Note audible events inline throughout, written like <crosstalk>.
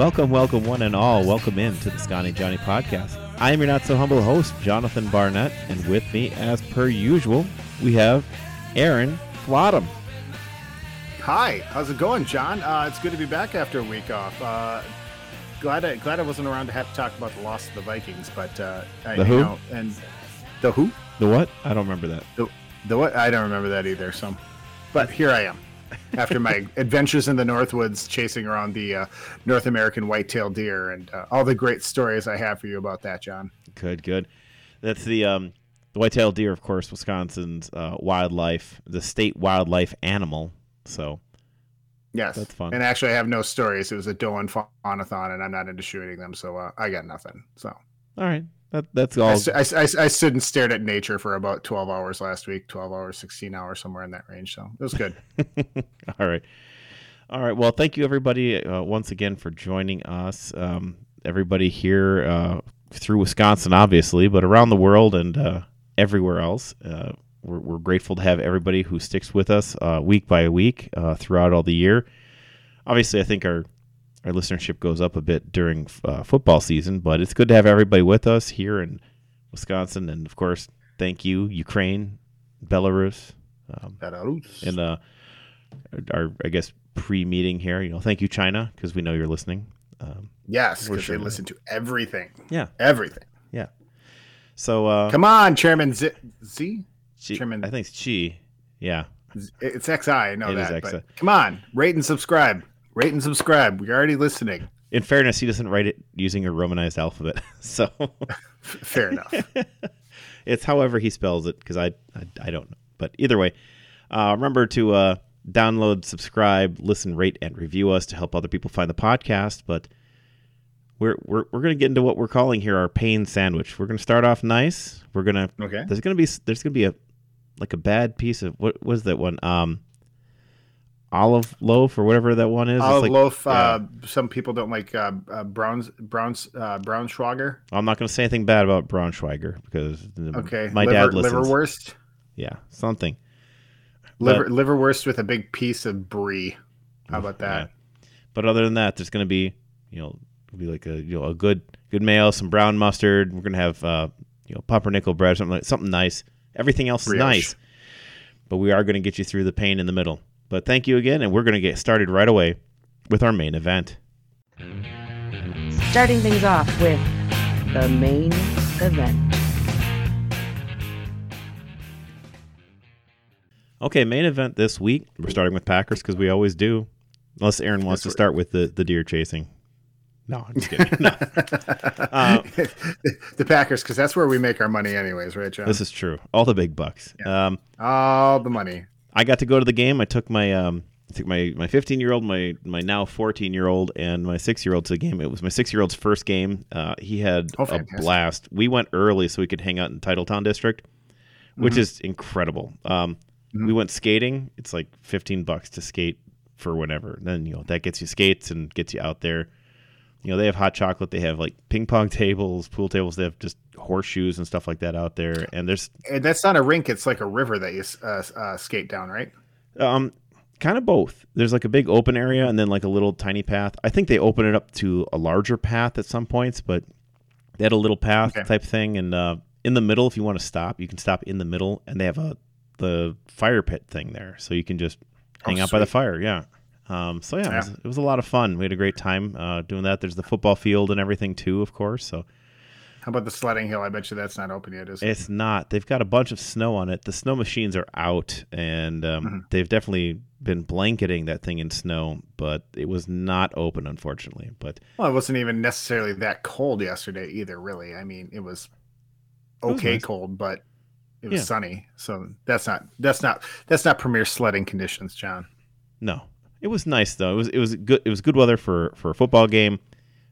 Welcome, welcome, one and all. Welcome in to the Scotty Johnny podcast. I am your not so humble host, Jonathan Barnett, and with me, as per usual, we have Aaron Flottam. Hi, how's it going, John? Uh, it's good to be back after a week off. Uh, glad I glad I wasn't around to have to talk about the loss of the Vikings, but uh, I, The who? You know, and the who? The what? I don't remember that. The, the what? I don't remember that either. So, but here I am after my adventures in the Northwoods, chasing around the uh, North American white-tailed deer, and uh, all the great stories I have for you about that, John. Good, good. That's the um, the white-tailed deer, of course, Wisconsin's uh, wildlife, the state wildlife animal. So Yes, That's fun. And actually, I have no stories. It was a doe and fawnathon, and I'm not into shooting them, so uh, I got nothing. So all right, that that's all. I, I, I stood and stared at nature for about 12 hours last week 12 hours 16 hours somewhere in that range so it was good <laughs> all right, all right. Well, thank you everybody uh, once again for joining us. Um, everybody here uh, through Wisconsin, obviously, but around the world and uh, everywhere else. Uh, we're, we're grateful to have everybody who sticks with us uh, week by week uh, throughout all the year. Obviously, I think our our listenership goes up a bit during uh, football season, but it's good to have everybody with us here in Wisconsin, and of course, thank you Ukraine, Belarus, um, Belarus. and uh, our I guess pre-meeting here. You know, thank you China because we know you're listening. Um, yes because sure they listen to everything yeah, everything yeah. So uh, come on chairman z, z? Chi- Chairman- I think it's Chi. Yeah, it's xi i know It is that XI. but come on rate and subscribe rate and subscribe we're already listening in fairness, he doesn't write it using a romanized alphabet, <laughs> so fair enough <laughs> it's however he spells it because I, I I don't know. But either way, uh, remember to uh, download, subscribe, listen, rate, and review us to help other people find the podcast. But we're we're we're gonna get into what we're calling here our pain sandwich. We're gonna start off nice. We're gonna okay there's gonna be there's gonna be a like a bad piece of what was that one um olive loaf or whatever that one is. It's olive like- loaf uh, some people don't like uh, uh, browns browns uh, Braunschweiger I'm not gonna say anything bad about Braunschweiger because okay my liver, dad listens. liverwurst Yeah, something. liver But- liverwurst with a big piece of brie how about that Yeah. But other than that, there's going to be, you know, be like a you know a good good mayo, some brown mustard. We're going to have uh, you know pumpernickel bread, something like, something nice. Everything else is nice, but we are going to get you through the pain in the middle. But thank you again, and we're going to get started right away with our main event. Starting things off with the main event. Okay, main event this week. We're starting with Packers because we always do, unless Aaron wants to That's start with the the deer chasing. No, I'm just <laughs> kidding. No. Uh, <laughs> <laughs> the Packers, because that's where we make our money, anyways, right, John? This is true. All the big bucks. Um, All the money. I got to go to the game. I took my um, I took my my 15 year old, my my now 14 year old, and my six year old to the game. It was my six year old's first game. Uh, he had Oh, a blast. We went early so we could hang out in Titletown District, which Mm-hmm. is incredible. Um, We went skating. It's like 15 bucks to skate for whenever. Then you know that gets you skates and gets you out there. You know they have hot chocolate. They have like ping pong <laughs> tables, pool tables. They have just horseshoes and stuff like that out there. And there's And that's not a rink; it's like a river that you uh, uh, skate down, right? Um, kind of both. There's like a big open area and then like a little tiny path. I think they open it up to a larger path at some points, but they had a little path Okay. type thing. And uh, in the middle, if you want to stop, you can stop in the middle, and they have a the fire pit thing there, so you can just hang Oh, out by the fire. Yeah. Um, so yeah, It, was, it was a lot of fun. We had a great time uh, doing that. There's the football field and everything too, of course. So How about the sledding hill? I bet you that's not open yet, is it? It's not. They've got a bunch of snow on it. The snow machines are out, and um, Mhm. they've definitely been blanketing that thing in snow, but it was not open, unfortunately. But Well, it wasn't even necessarily that cold yesterday either. Really, I mean, it was was okay nice. cold, but it was Yeah. sunny. So that's not that's not that's not premier sledding conditions, John. no, it was nice though. It was it was good. It was good weather for for a football game.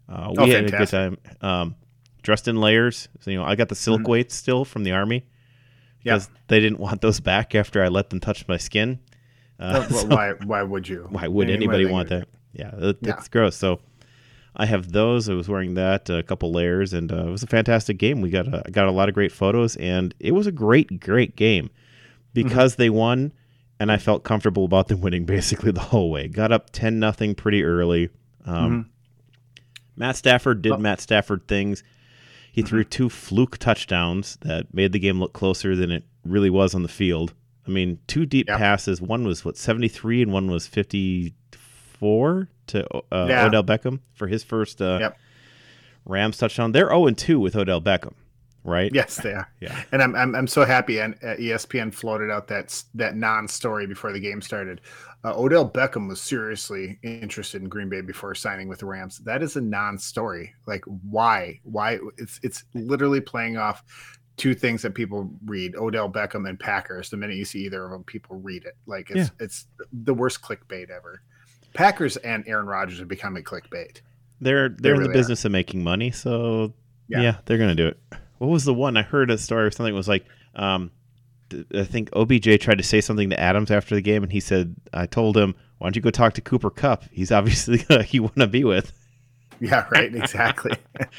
Uh, we Oh, had a good time. Um, dressed in layers. So, you know, I got the silk Mhm. weights still from the army Yeah. because they didn't want those back after I let them touch my skin. Uh, Well, <laughs> so why? Why would you? why would anybody what are they want that? Yeah, it, Yeah. it's gross. So I have those. I was wearing that, a couple layers, and uh, it was a fantastic game. We got a, got a lot of great photos, and it was a great, great game because Mm-hmm. they won, and I felt comfortable about them winning basically the whole way. Got up ten nothing pretty early. Um, Matt Stafford did Mm-hmm. Oh. Matt Stafford things. He threw two fluke touchdowns that made the game look closer than it really was on the field. I mean, two deep Yep. passes. One was what seventy three, and one was fifty four to uh, Yeah. Odell Beckham for his first uh, Yep. Rams touchdown. They're zero and two with Odell Beckham, right? Yes, they are. Yeah. And I'm, I'm I'm so happy. And uh, ESPN floated out that that non-story before the game started. Uh, Odell Beckham was seriously interested in Green Bay before signing with the Rams. That is a non-story. Like why? Why? It's it's literally playing off two things that people read: Odell Beckham and Packers. The minute you see either of them, people read it. Like it's it's the worst clickbait ever. Packers and Aaron Rodgers are becoming clickbait. They're they're in really the are. business of making money, so yeah. Yeah. they're gonna do it. What was the one I heard a story or something was like, um, I think OBJ tried to say something to Adams after the game, and he said, "I told him, why don't you go talk to Cooper Kupp? He's <laughs> obviously guy want to be with." Yeah, right. Exactly.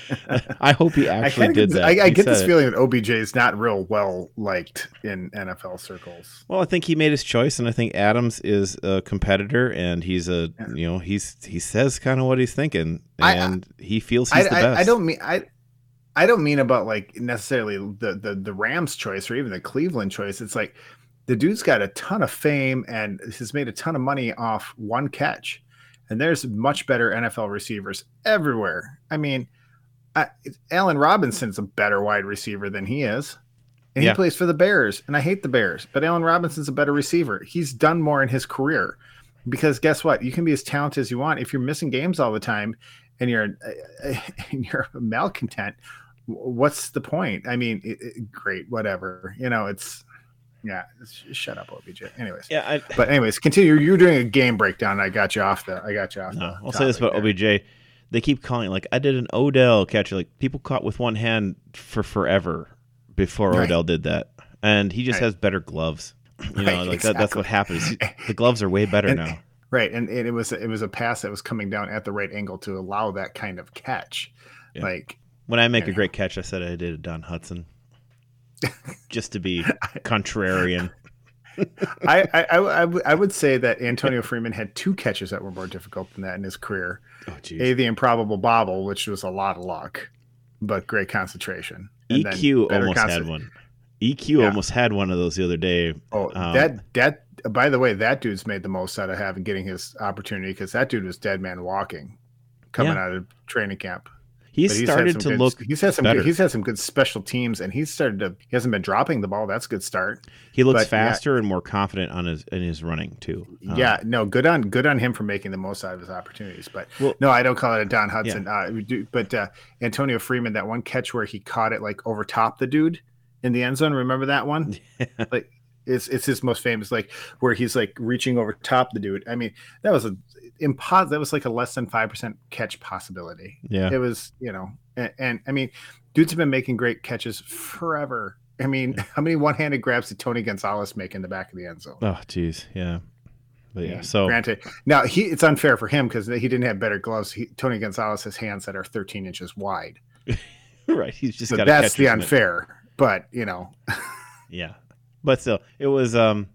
<laughs> I hope he actually kinda did get, that. I, I get this it. feeling that OBJ is not real well liked in NFL circles. Well, I think he made his choice, and I think Adams is a competitor, and he's a Yeah. you know he's he says kind of what he's thinking, I- and he feels I, he's the I, best. I don't mean I. I don't mean about like necessarily the, the the Rams choice or even the Cleveland choice. It's like the dude's got a ton of fame and has made a ton of money off one catch. And there's much better NFL receivers everywhere. I mean, I, Allen Robinson's a better wide receiver than he is. And Yeah. he plays for the Bears. And I hate the Bears, but Allen Robinson's a better receiver. He's done more in his career. Because guess what? You can be as talented as you want. If you're missing games all the time and you're <laughs> and you're malcontent, what's the point? I mean, it, it- great, whatever. You know, it's yeah. it's- shut up, OBJ. Anyways, Yeah, I, but anyways, continue. You're doing a game breakdown. I got you off the. I got you off. No, the I'll say this about there. OBJ. They keep calling like I did an Odell catch. Like people caught with one hand for forever before Right. Odell did that, and he just Right. has better gloves. <laughs> You know, Right, like that, that's what happens. The gloves are way better And- now. Right, and, and it was it was a pass that was coming down at the right angle to allow that kind of catch. Yeah. Like When I make a Anyhow. great catch, I said I did a Don Hutson, just to be <laughs> contrarian. I, I, I, I would- say that Antonio Freeman had two catches that were more difficult than that in his career. Oh. A, the improbable bobble, which was a lot of luck, but great concentration. And EQ almost had one. EQ Yeah. almost had one of those the other day. Oh, Um, that that. By the way, that dude's made the most out of having getting his opportunity because that dude was dead man walking, coming Yeah. out of training camp. He he's started to good- look. He's had some. better. Good, he's had some good special teams, and he's started to. He hasn't been dropping the ball. That's a good start. He looks but, yeah. faster and more confident on his in his running too. Um, yeah, no, good on good on him for making the most out of his opportunities. But Well- no, I don't call it a Don Hutson. Uh, but uh, Antonio Freeman, that one catch where he caught it like over top the dude in the end zone. Remember that one? <laughs> like it's it's his most famous, like where he's like reaching over top the dude. I mean, that was a impos. That was like a less than five percent catch possibility. yeah. It was, you know, and, and I mean, dudes have been making great catches forever. I mean, how many one-handed grabs did Tony Gonzalez make in the back of the end zone? Oh, jeez. Yeah. But yeah. So granted, now he it's unfair for him because he didn't have better gloves. He, Tony Gonzalez has hands that are 13 inches wide, <laughs> right, he's just so that's the unfair. But you know, <laughs> Yeah, but still, it was um,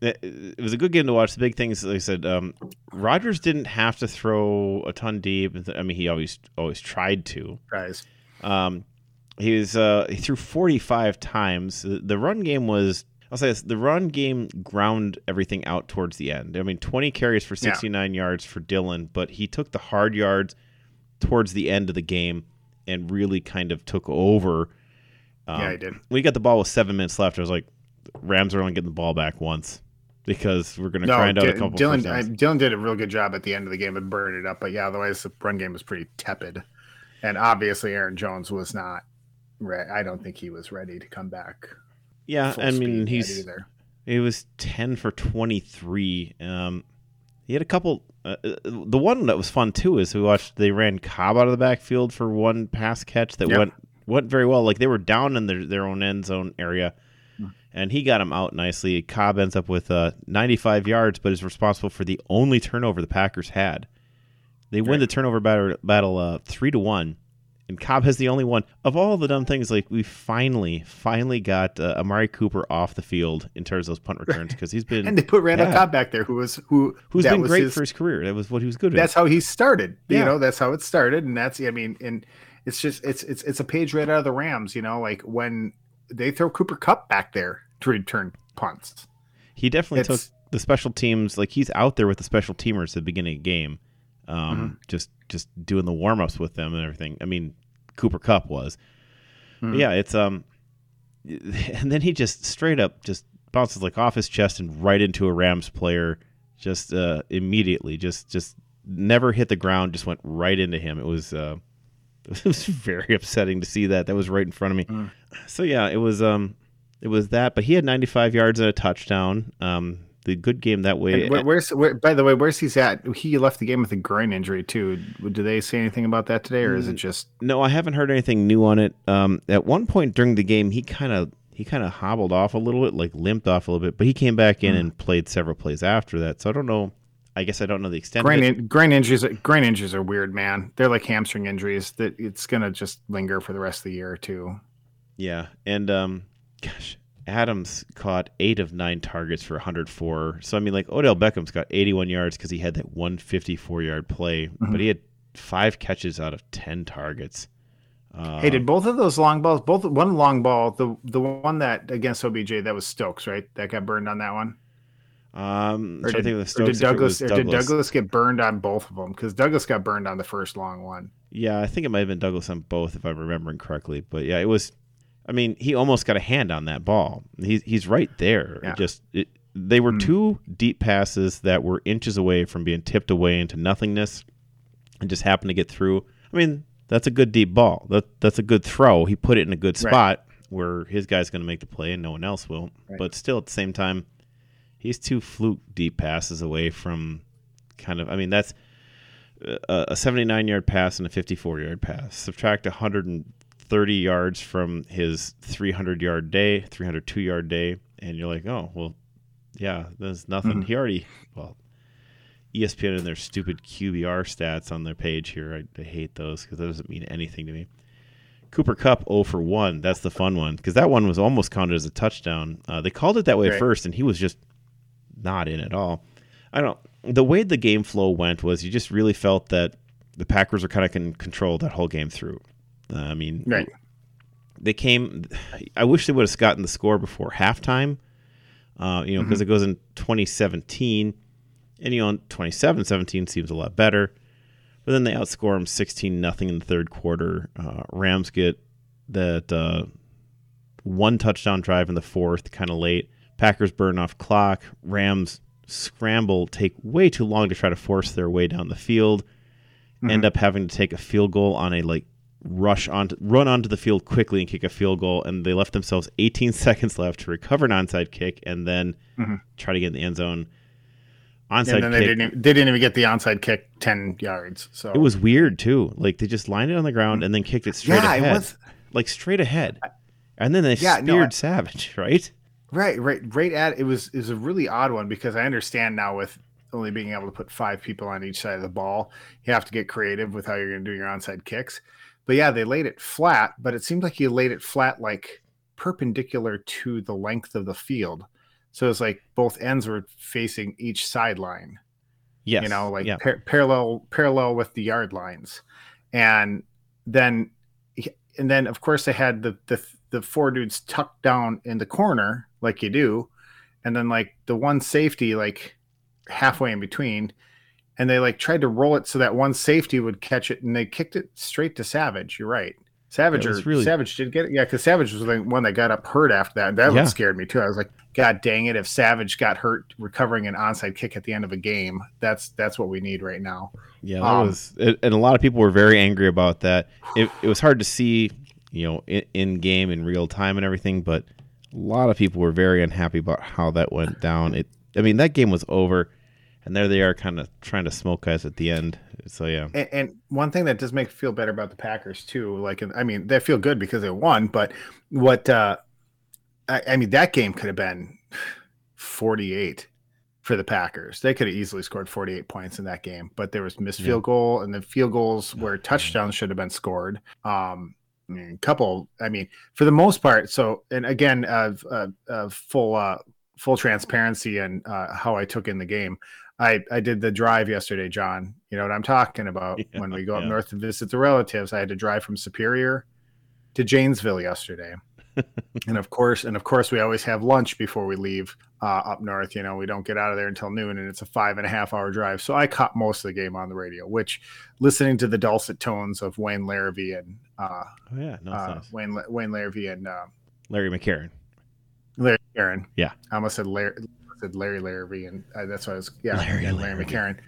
it, it was a good game to watch. The big things, like I said, um, Rodgers didn't have to throw a ton deep. I mean, he always always tried to. guys, Um, he was uh, he threw forty five times. The, the run game was. I'll say this: the run game ground everything out towards the end. I mean, twenty carries for Yeah. sixty nine yards for Dillon, but he took the hard yards towards the end of the game and really kind of took over. Um, yeah, he did. we got the ball with seven minutes left. I was like, Rams are only getting the ball back once because we're going to No, grind out a couple. Dillon, I. Dillon did a real good job at the end of the game and burned it up. But yeah, otherwise the run game was pretty tepid, and obviously Aaron Jones was not. Re- I don't think he was ready to come back. yeah, I mean he's either. he was ten for twenty three. Um, he had a couple. Uh, uh, the one that was fun too is we watched they ran Cobb out of the backfield for one pass catch that Yep. went went very well. Like they were down in their, their own end zone area. And he got him out nicely. Cobb ends up with uh, 95 yards, but is responsible for the only turnover the Packers had. They win Right. the turnover battle, battle uh, three to one, and Cobb has the only one of all the dumb things. Like we finally, finally got uh, Amari Cooper off the field in terms of those punt returns because he's been <laughs> And they put Randall Yeah. Cobb back there, who was who who's been great his- for his career. That was what he was good at. That's how he started. Yeah. You know, that's how it started, and that's I mean, and it's just it's it's it's a page right out of the Rams. You know, like when they throw Cooper Kupp back there to return punts. He definitely took the special teams. Like he's out there with the special teamers at the beginning of the game, um, Mm-hmm. just just doing the warm ups with them and everything. I mean, Cooper Kupp was, Mhm. yeah. It's um, <laughs> and then he just straight up just bounces like off his chest and right into a Rams player, just uh, immediately, just just never hit the ground, just went right into him. It was uh, <laughs> it was very upsetting to see that. That was right in front of me. Mm. So yeah, it was um, it was that. But he had 95 yards and a touchdown. Um, the good game that way. Where, where's where, by the way, where's he's at? He left the game with a groin injury too. Do they say anything about that today, or is it Mm. just No, I haven't heard anything new on it. Um, at one point during the game, he kind of he kind of hobbled off a little bit, like limped off a little bit, but he came back in Mm. and played several plays after that. So I don't know. I guess I don't know the extent. groin of it. in, groin injuries? Groin injuries are weird, man. They're like hamstring injuries that it's gonna just linger for the rest of the year too. Yeah, and um, gosh, Adams caught eight of nine targets for 104. So I mean, like Odell Beckham's got 81 yards because he had that 154 yard play, Mm-hmm. but he had five catches out of 10 targets. Uh, Hey, did both of those long balls, both one long ball, the the one that against OBJ, that was Stokes, right? That got burned on that one. Um, Or did, think of the or did if it Douglas, did Douglas get burned on both of them? Because Douglas got burned on the first long one. Yeah, I think it might have been Douglas on both, if I'm remembering correctly. But yeah, it was. I mean, he almost got a hand on that ball. He's he's right there. Yeah. It just it, they were Mm. two deep passes that were inches away from being tipped away into nothingness, and just happened to get through. I mean, that's a good deep ball. That that's a good throw. He put it in a good Right. spot where his guy's going to make the play and no one else will. Right. But still, at the same time, he's two fluke deep passes away from kind of. I mean, that's a, a 79 yard pass and a 54 yard pass. Subtract 130 yards from his 300 yard day, 302 yard day, and you're like, oh well, yeah, there's nothing. Mhm. He already well. ESPN and their stupid QBR stats on their page here. I, I hate those because that doesn't mean anything to me. Cooper Kupp 0 for 1. That's the fun one because that one was almost counted as a touchdown. Uh, they called it that way at Right. first, and he was just not in at all. I don't. The way the game flow went was you just really felt that the Packers were kind of in control that whole game through. Uh, I mean, Right. they came. I wish they would have gotten the score before halftime. Uh, you know, because it goes in 2017, and you know, 27-17 seems a lot better. But then they outscore them 16 nothing in the third quarter. Uh, Rams get that uh, one touchdown drive in the fourth, kind of late. Packers burn off clock. Rams scramble, take way too long to try to force their way down the field. End up having to take a field goal on a like rush on run onto the field quickly and kick a field goal, and they left themselves 18 <laughs> seconds left to recover an onside kick and then Mhm. try to get in the end zone. Onside and then they kick. didn't even, they didn't even get the onside kick ten yards. So It was weird too. Like they just lined it on the ground and then kicked it straight yeah, ahead, it was like straight ahead, and then they Yeah, speared no, I- Savage, <laughs> right? Right, right, right at it was is a really odd one because I understand now with only being able to put five people on each side of the ball, you have to get creative with how you're going to do your onside kicks. But yeah, they laid it flat, but it seemed like you laid it flat like perpendicular to the length of the field. So it's like both ends were facing each sideline. Yes, you know, like yeah, par- parallel parallel with the yard lines, and then and then of course they had the the the four dudes tucked down in the corner like you do, and then like the one safety like halfway in between, and they like tried to roll it so that one safety would catch it, and they kicked it straight to Savage. You're right. Savage Yeah, or really- Savage did get it. Yeah, because Savage was the one that got up hurt after that. That Yeah. one scared me too. I was like, God dang it! If Savage got hurt recovering an onside kick at the end of a game, that's that's what we need right now. yeah. That um, was, and a lot of people were very angry about that. It, it was hard to see, you know, in, in game in real time and everything, but a lot of people were very unhappy about how that went down. It, I mean, that game was over, and there they are, kind of trying to smoke guys at the end. So yeah, and, and, one thing that does make feel better about the Packers too, like I mean, they feel good because they won, but what uh, I, I mean, that game could have been forty-eight for the Packers. They could have easily scored 48 points in that game, but there was missed field goal and the field goals where touchdowns should have been scored. Um, I mean, a couple. I mean, for the most part. So, and again, uh, uh, uh full uh, full transparency and uh, how I took in the game. I, I did the drive yesterday, John. You know what I'm talking about. <laughs> Yeah, when we go up north to visit the relatives, I had to drive from Superior to Janesville yesterday and of course, and of course, we always have lunch before we leave uh, up north. You know, we don't get out of there until noon, and it's a five and a half hour drive. So I caught most of the game on the radio, which listening to the dulcet tones of Wayne Larrivee and uh, oh yeah, no, uh, nice. Wayne Wayne Larrivee and uh, Larry McCarren. Larry McCarren. Yeah, I almost said Larry said Larry Larrivee, and that's why I was yeah, Larry, Larry, <laughs> Larry McCarren,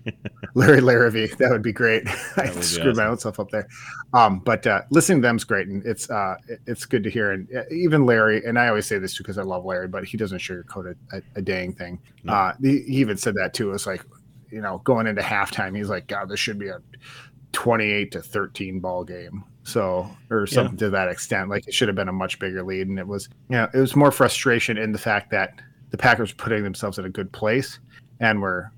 Larry Larrivee. That would be great. <laughs> I screwed awesome. my own self up there. Um, but uh, listening to them's great, and it's uh, it's good to hear. And uh, even Larry, and I always say this too because I love Larry, but he doesn't sugarcoat a, a, a dang thing. No. Uh, he, he even said that too. It's like you know going into halftime, he's like, God, this should be a 28 to 13 ball game so or something yeah. to that extent like it should have been a much bigger lead and it was you know it was more frustration in the fact that the Packers putting themselves in a good place, and were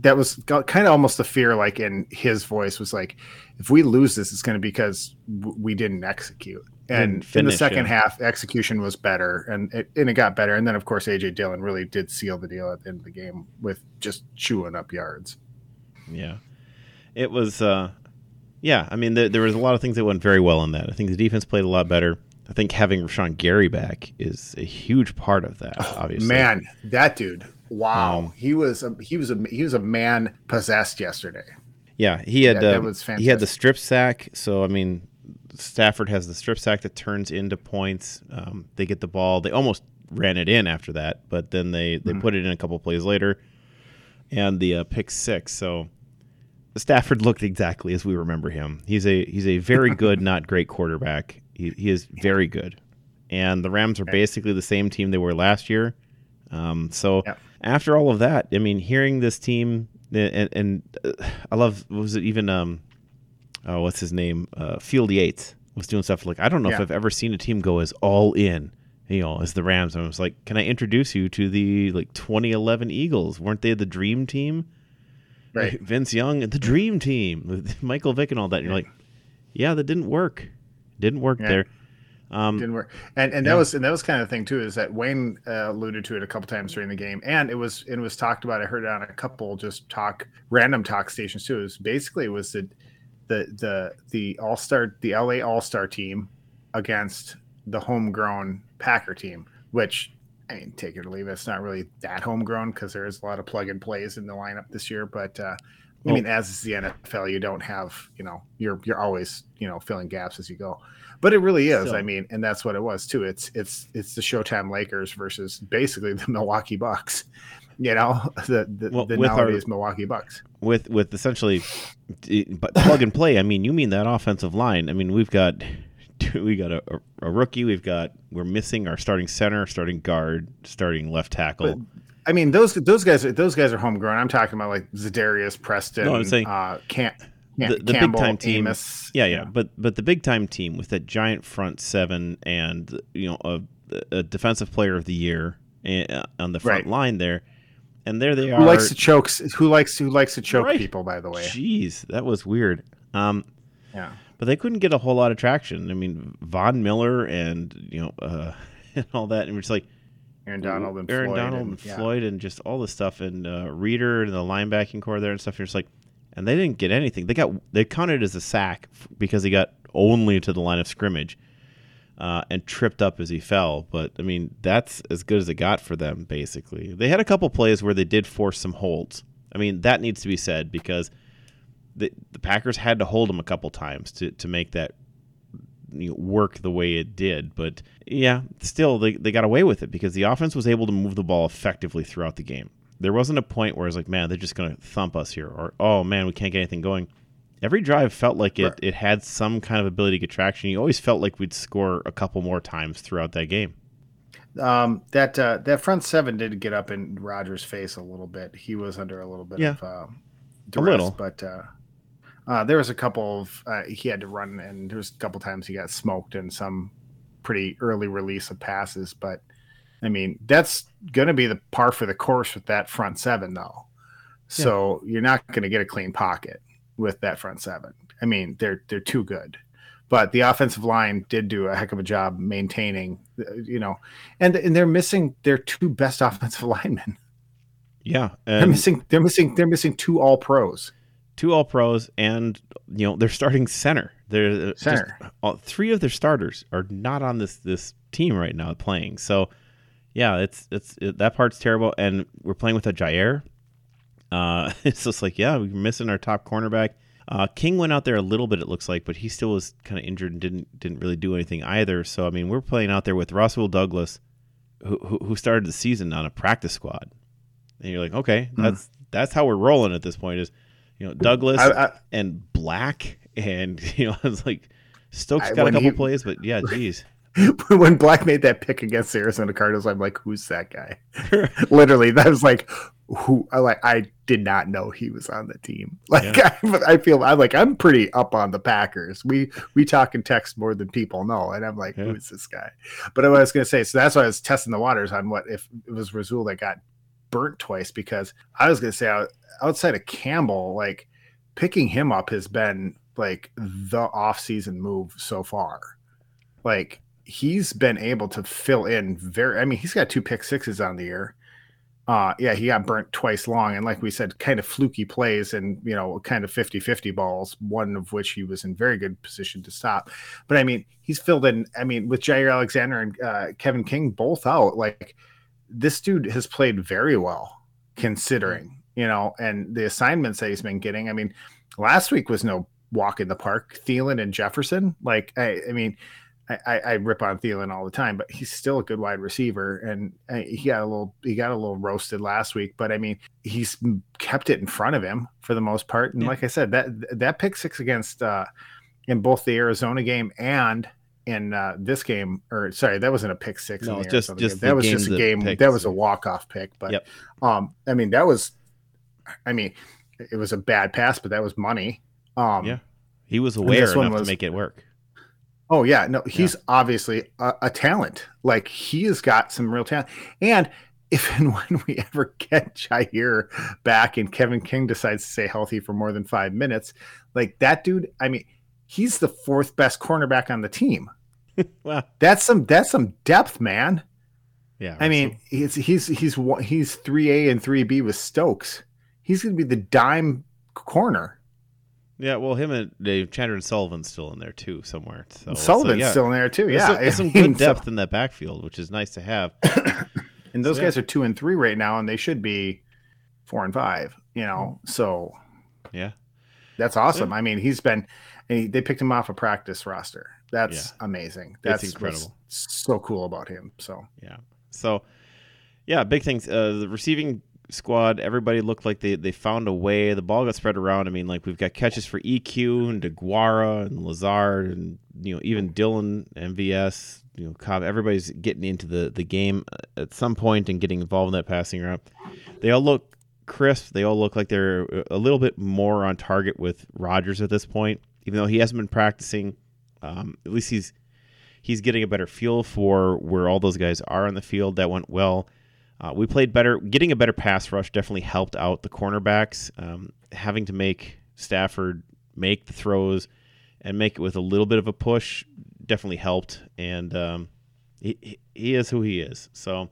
that was kind of almost the fear, like in his voice, was like, if we lose this, it's going to be because we didn't execute. And finish, in the second yeah. half, execution was better, and it, and it got better. And then, of course, AJ Dillon really did seal the deal at the end of the game with just chewing up yards. Yeah, it was. uh Yeah, I mean, there was a lot of things that went very well in that. I think the defense played a lot better. I think having Rashan Gary back is a huge part of that. Oh, obviously, man, that dude, wow, um, he was a, he was a he was a man possessed yesterday. Yeah, he had uh, he had the strip sack. So I mean, Stafford has the strip sack that turns into points. Um, they get the ball. They almost ran it in after that, but then they they mm put it in a couple plays later, and the uh, pick six. So Stafford <laughs> looked exactly as we remember him. He's a he's a very <laughs> good, not great quarterback. He, he is very good. And the Rams are basically the same team they were last year. Um, so after all of that, I mean, hearing this team and, and uh, I love was it even um, oh, what's his name? Uh, Field Yates was doing stuff like I don't know yeah. if I've ever seen a team go as all in, you know, as the Rams. And I was like, can I introduce you to the like 2011 Eagles? Weren't they the dream team? Right. <laughs> Vince Young, the dream team, with <laughs> Michael Vick and all that. And you're like, yeah, that didn't work. Didn't work yeah. there. Um, didn't work, and and that yeah. was and that was kind of the thing too is that Wayne uh, alluded to it a couple times during the game, and it was it was talked about. I heard it on a couple just talk random talk stations too. It was basically it was the the the the All Star the LA All Star team against the homegrown Packer team, which I mean, take it or leave it. It's not really that homegrown because there is a lot of plug and plays in the lineup this year, but. uh I mean, as is the NFL, you don't have, you know, you're you're always, you know, filling gaps as you go. But it really is. So, I mean, and that's what it was too. It's it's it's the Showtime Lakers versus basically the <laughs> Milwaukee Bucks. You know, <laughs> the the, well, the nowadays our, Milwaukee Bucks. With with essentially but plug and play. I mean, you mean that offensive line. I mean, we've got <laughs> we got a, a, rookie. We've got we're missing our starting center, starting guard, starting left tackle. But I mean, those those guys those guys are homegrown. I'm talking about like Za'Darius Preston. No, I'm saying uh, can't. The, the big time team, Amos, yeah, yeah, yeah, but but the big time team with that giant front seven and you know a, a defensive player of the year uh, on the front right. line there, and there they are. Who likes to choke? Who likes who likes to choke right. people? By the way, jeez, that was weird. Um, yeah, but they couldn't get a whole lot of traction. I mean, Von Miller and you know uh, <laughs> and all that, and we're just like, Aaron Donald and Aaron Floyd Donald and, and yeah. Floyd and just all this stuff and uh, Reeder and the linebacking core there and stuff. You're just like, and they didn't get anything. They got they counted as a sack because he got only to the line of scrimmage uh, and tripped up as he fell. But I mean, that's as good as it got for them. Basically, they had a couple plays where they did force some holds. I mean, that needs to be said because the the Packers had to hold them a couple times to to make that you know, work the way it did. But yeah, still they, they got away with it because the offense was able to move the ball effectively throughout the game. There wasn't a point where it's like, man, they're just going to thump us here, or oh man, we can't get anything going. Every drive felt like it, right. it had some kind of ability to get traction. You always felt like we'd score a couple more times throughout that game. Um, that uh, that front seven did get up in Rodgers' face a little bit. He was under a little bit Yeah. of uh, A duress, little. but uh, uh, there was a couple of uh, he had to run, and there was a couple times he got smoked in some pretty early release of passes. But I mean, that's going to be the par for the course with that front seven, though. So you're not going to get a clean pocket with that front seven. I mean, they're they're too good. But the offensive line did do a heck of a job maintaining, uh, you know, and and they're missing their two best <laughs> offensive linemen. Yeah, They're missing they're missing they're missing two all pros. Two All Pros, and you know they're starting center. They're uh, just- Center. all, three of their starters are not on this this team right now playing. So yeah, it's it's it, that part's terrible, and we're playing with a Jaire. Uh, <laughs> it's just like yeah, we're missing our top cornerback. Uh, King went out there a little bit, it looks like, but he still was kind of injured and didn't didn't really do anything either. So I mean, we're playing out there with Rasul Douglas, who who, who started the season on a practice squad, and you're like, okay, Hmm. that's that's how we're rolling at this point. Is you know Douglas I, I, and Black, and <laughs> you know I was like Stokes got a couple he- plays, but yeah, geez, <laughs> when Black made that pick against the Arizona Cardinals, I'm like, who's that guy? <laughs> Literally, that was like, who? I like, I did not know he was on the team. Like, I, I feel I'm like, I'm pretty up on the Packers. We we talk and text more than people know, and I'm like, Yeah. who is this guy? But I was gonna say, so that's why I was testing the waters on what if it was Rasul that got burnt twice because I was gonna say outside of Campbell, like picking him up has been like the off-season move so far. Like he's been able to fill in very I mean, he's got two pick sixes on the year. Uh yeah, he got burnt twice long and like we said, kind of fluky plays and you know, kind of 50-50 balls, one of which he was in very good position to stop. But I mean, he's filled in I mean, with Jaire Alexander and uh, Kevin King both out, like this dude has played very well considering, you know, and the assignments that he's been getting. I mean, last week was no walk in the park. Thielen and Jefferson, like I, I mean, I, I, rip on Thielen all the time, but he's still a good wide receiver, and uh, he got a little he got a little roasted last week. But I mean, he's kept it in front of him for the most part. And Yeah. like I said, that that pick six against uh, in both the Arizona game and in uh, this game, or sorry, that wasn't a pick six. No, in the just- just that was just a game. That was a walk off pick. But Yep. um, I mean, that was, I mean, it was a bad pass, but that was money. Um, Yeah. he was aware enough was- to make it work. Oh yeah, no, he's obviously a, a talent. Like he has got some real talent. And if and <laughs> when we ever get Jaire back and Kevin King decides to stay healthy for more than five minutes, like that dude, I mean, he's the fourth best cornerback on the team. <laughs> Well, That's some that's some depth, man. yeah, I mean, he's he's he's he's three A and three B with Stokes. He's going to be the dime corner. yeah. Well, him and Dave Chandler and Sullivan's still in there too somewhere. So, so, uh, Sullivan's yeah. still in there too. There's Yeah, some, there's <laughs> some good depth in that backfield, which is nice to have. <coughs> and those So, yeah. guys are two and three right now, and they should be four and five. You know, so Yeah, that's awesome. I mean, he's been, and he, they picked him off a practice roster. That's Yeah. amazing. It's That's incredible. so cool about him. So yeah. So, yeah, big things. Uh, the receiving squad, everybody looked like they, they found a way. The ball got spread around. I mean, like we've got catches for EQ and DeGuara and Lazard and you know even Dillon MVS. You know, Cobb. Everybody's getting into the the game at some point and getting involved in that passing route. They all look crisp. They all look like they're a little bit more on target with Rodgers at this point, even though he hasn't been practicing. Um, at least he's he's getting a better feel for where all those guys are on the field. That went well. Uh, we played better. Getting a better pass rush definitely helped out the cornerbacks. Um, having to make Stafford make the throws and make it with a little bit of a push definitely helped. And um, he, he- is who he is. So,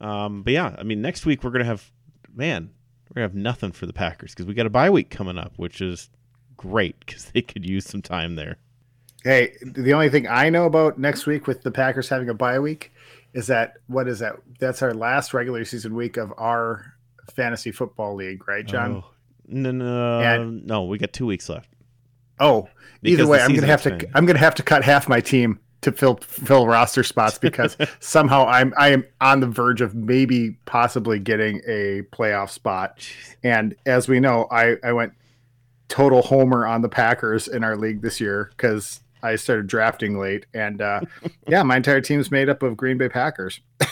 um, but yeah, I mean, next week we're gonna have man, we're gonna have nothing for the Packers because we got a bye week coming up, which is great because they could use some time there. Hey, the only thing I know about next week with the Packers having a bye week is that what is that? That's our last regular season week of our fantasy football league, right, John? Oh, no, no, And- no. We got two weeks left. Oh, Because either way, I'm gonna have to. I'm gonna have to cut half my team to fill fill roster spots because <laughs> somehow I'm I am on the verge of maybe possibly getting a playoff spot. And as we know, I I went total homer on the Packers in our league this year because I started drafting late, and uh, <laughs> yeah, my entire team's made up of Green Bay Packers. <laughs>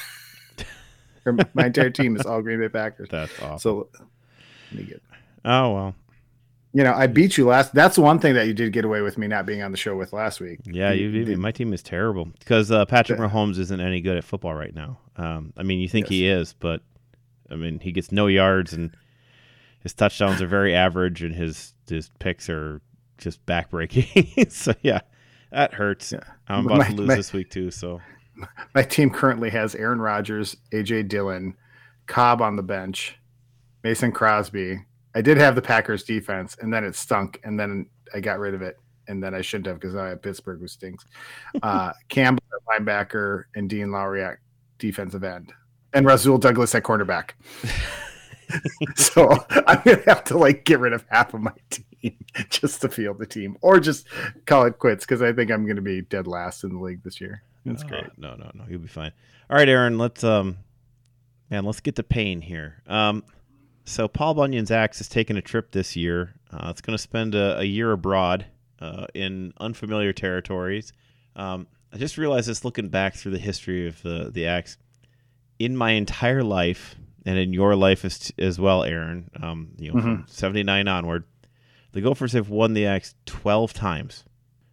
my entire team is all Green Bay Packers. That's awesome. So let me get. oh well, You know, I beat you last. That's one thing that you did get away with me not being on the show with last week. yeah. You, you- my team is terrible because uh, Patrick Mahomes isn't any good at football right now. Um, I mean, you think he is, but I mean, he gets no yards and his touchdowns are very average, and his his picks are just backbreaking. <laughs> so yeah, that hurts. Yeah. I'm about My- to lose my- this week too. So My team currently has Aaron Rodgers, AJ Dillon, Cobb on the bench, Mason Crosby. I did have the Packers defense, and then it stunk, and then I got rid of it, and then I shouldn't have because I have Pittsburgh, who stinks. <laughs> Uh, Campbell at linebacker and Dean Lowry at defensive end, and Rasul Douglas at cornerback. <laughs> <laughs> so I'm gonna have to like get rid of half of my team <laughs> just to field the team, or just call it quits because I think I'm gonna be dead last in the league this year. That's Uh, great. No, no, no. You'll be fine. All right, Aaron. Let's um, man, let's get to pain here. Um, so Paul Bunyan's axe is taking a trip this year. Uh, it's going to spend a, a year abroad uh, in unfamiliar territories. Um, I just realized this looking back through the history of the the axe. In my entire life, and in your life as, as well, Aaron, um, you know, from '79 onward, the Gophers have won the X 12 times.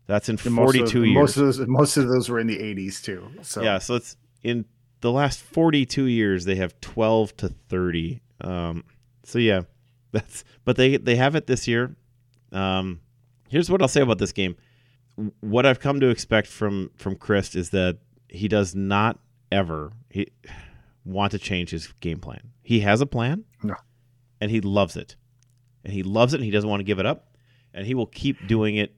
That's in And most 42 of, years. Most of those, most of those were in the '80s too. So Yeah, so it's in the last 42 years they have 12 to 30. Um, so yeah, <laughs> that's but they they have it this year. Um, here's what I'll say about this game. What I've come to expect from from Chris is that he does not ever he want to change his game plan. He has a plan, No. and he loves it, and he loves it, and he doesn't want to give it up, and he will keep doing it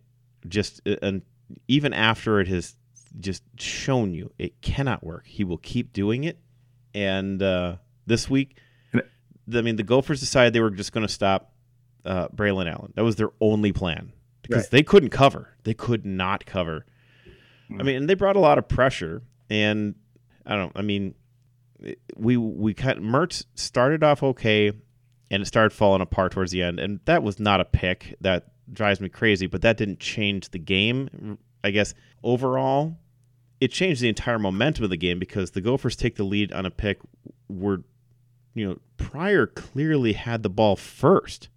just uh, and even after it has just shown you it cannot work. He will keep doing it. And uh, this week, I mean, the Gophers decided they were just going to stop uh, Braelon Allen. That was their only plan because Right. they couldn't cover. They could not cover. I Mm. mean, and they brought a lot of pressure. And I don't. I mean, we we kind Mertz started off okay, and it started falling apart towards the end. And that was not a pick. That drives me crazy. But that didn't change the game. I guess overall, it changed the entire momentum of the game because the Gophers take the lead on a pick. Were you know Pryor clearly had the ball first.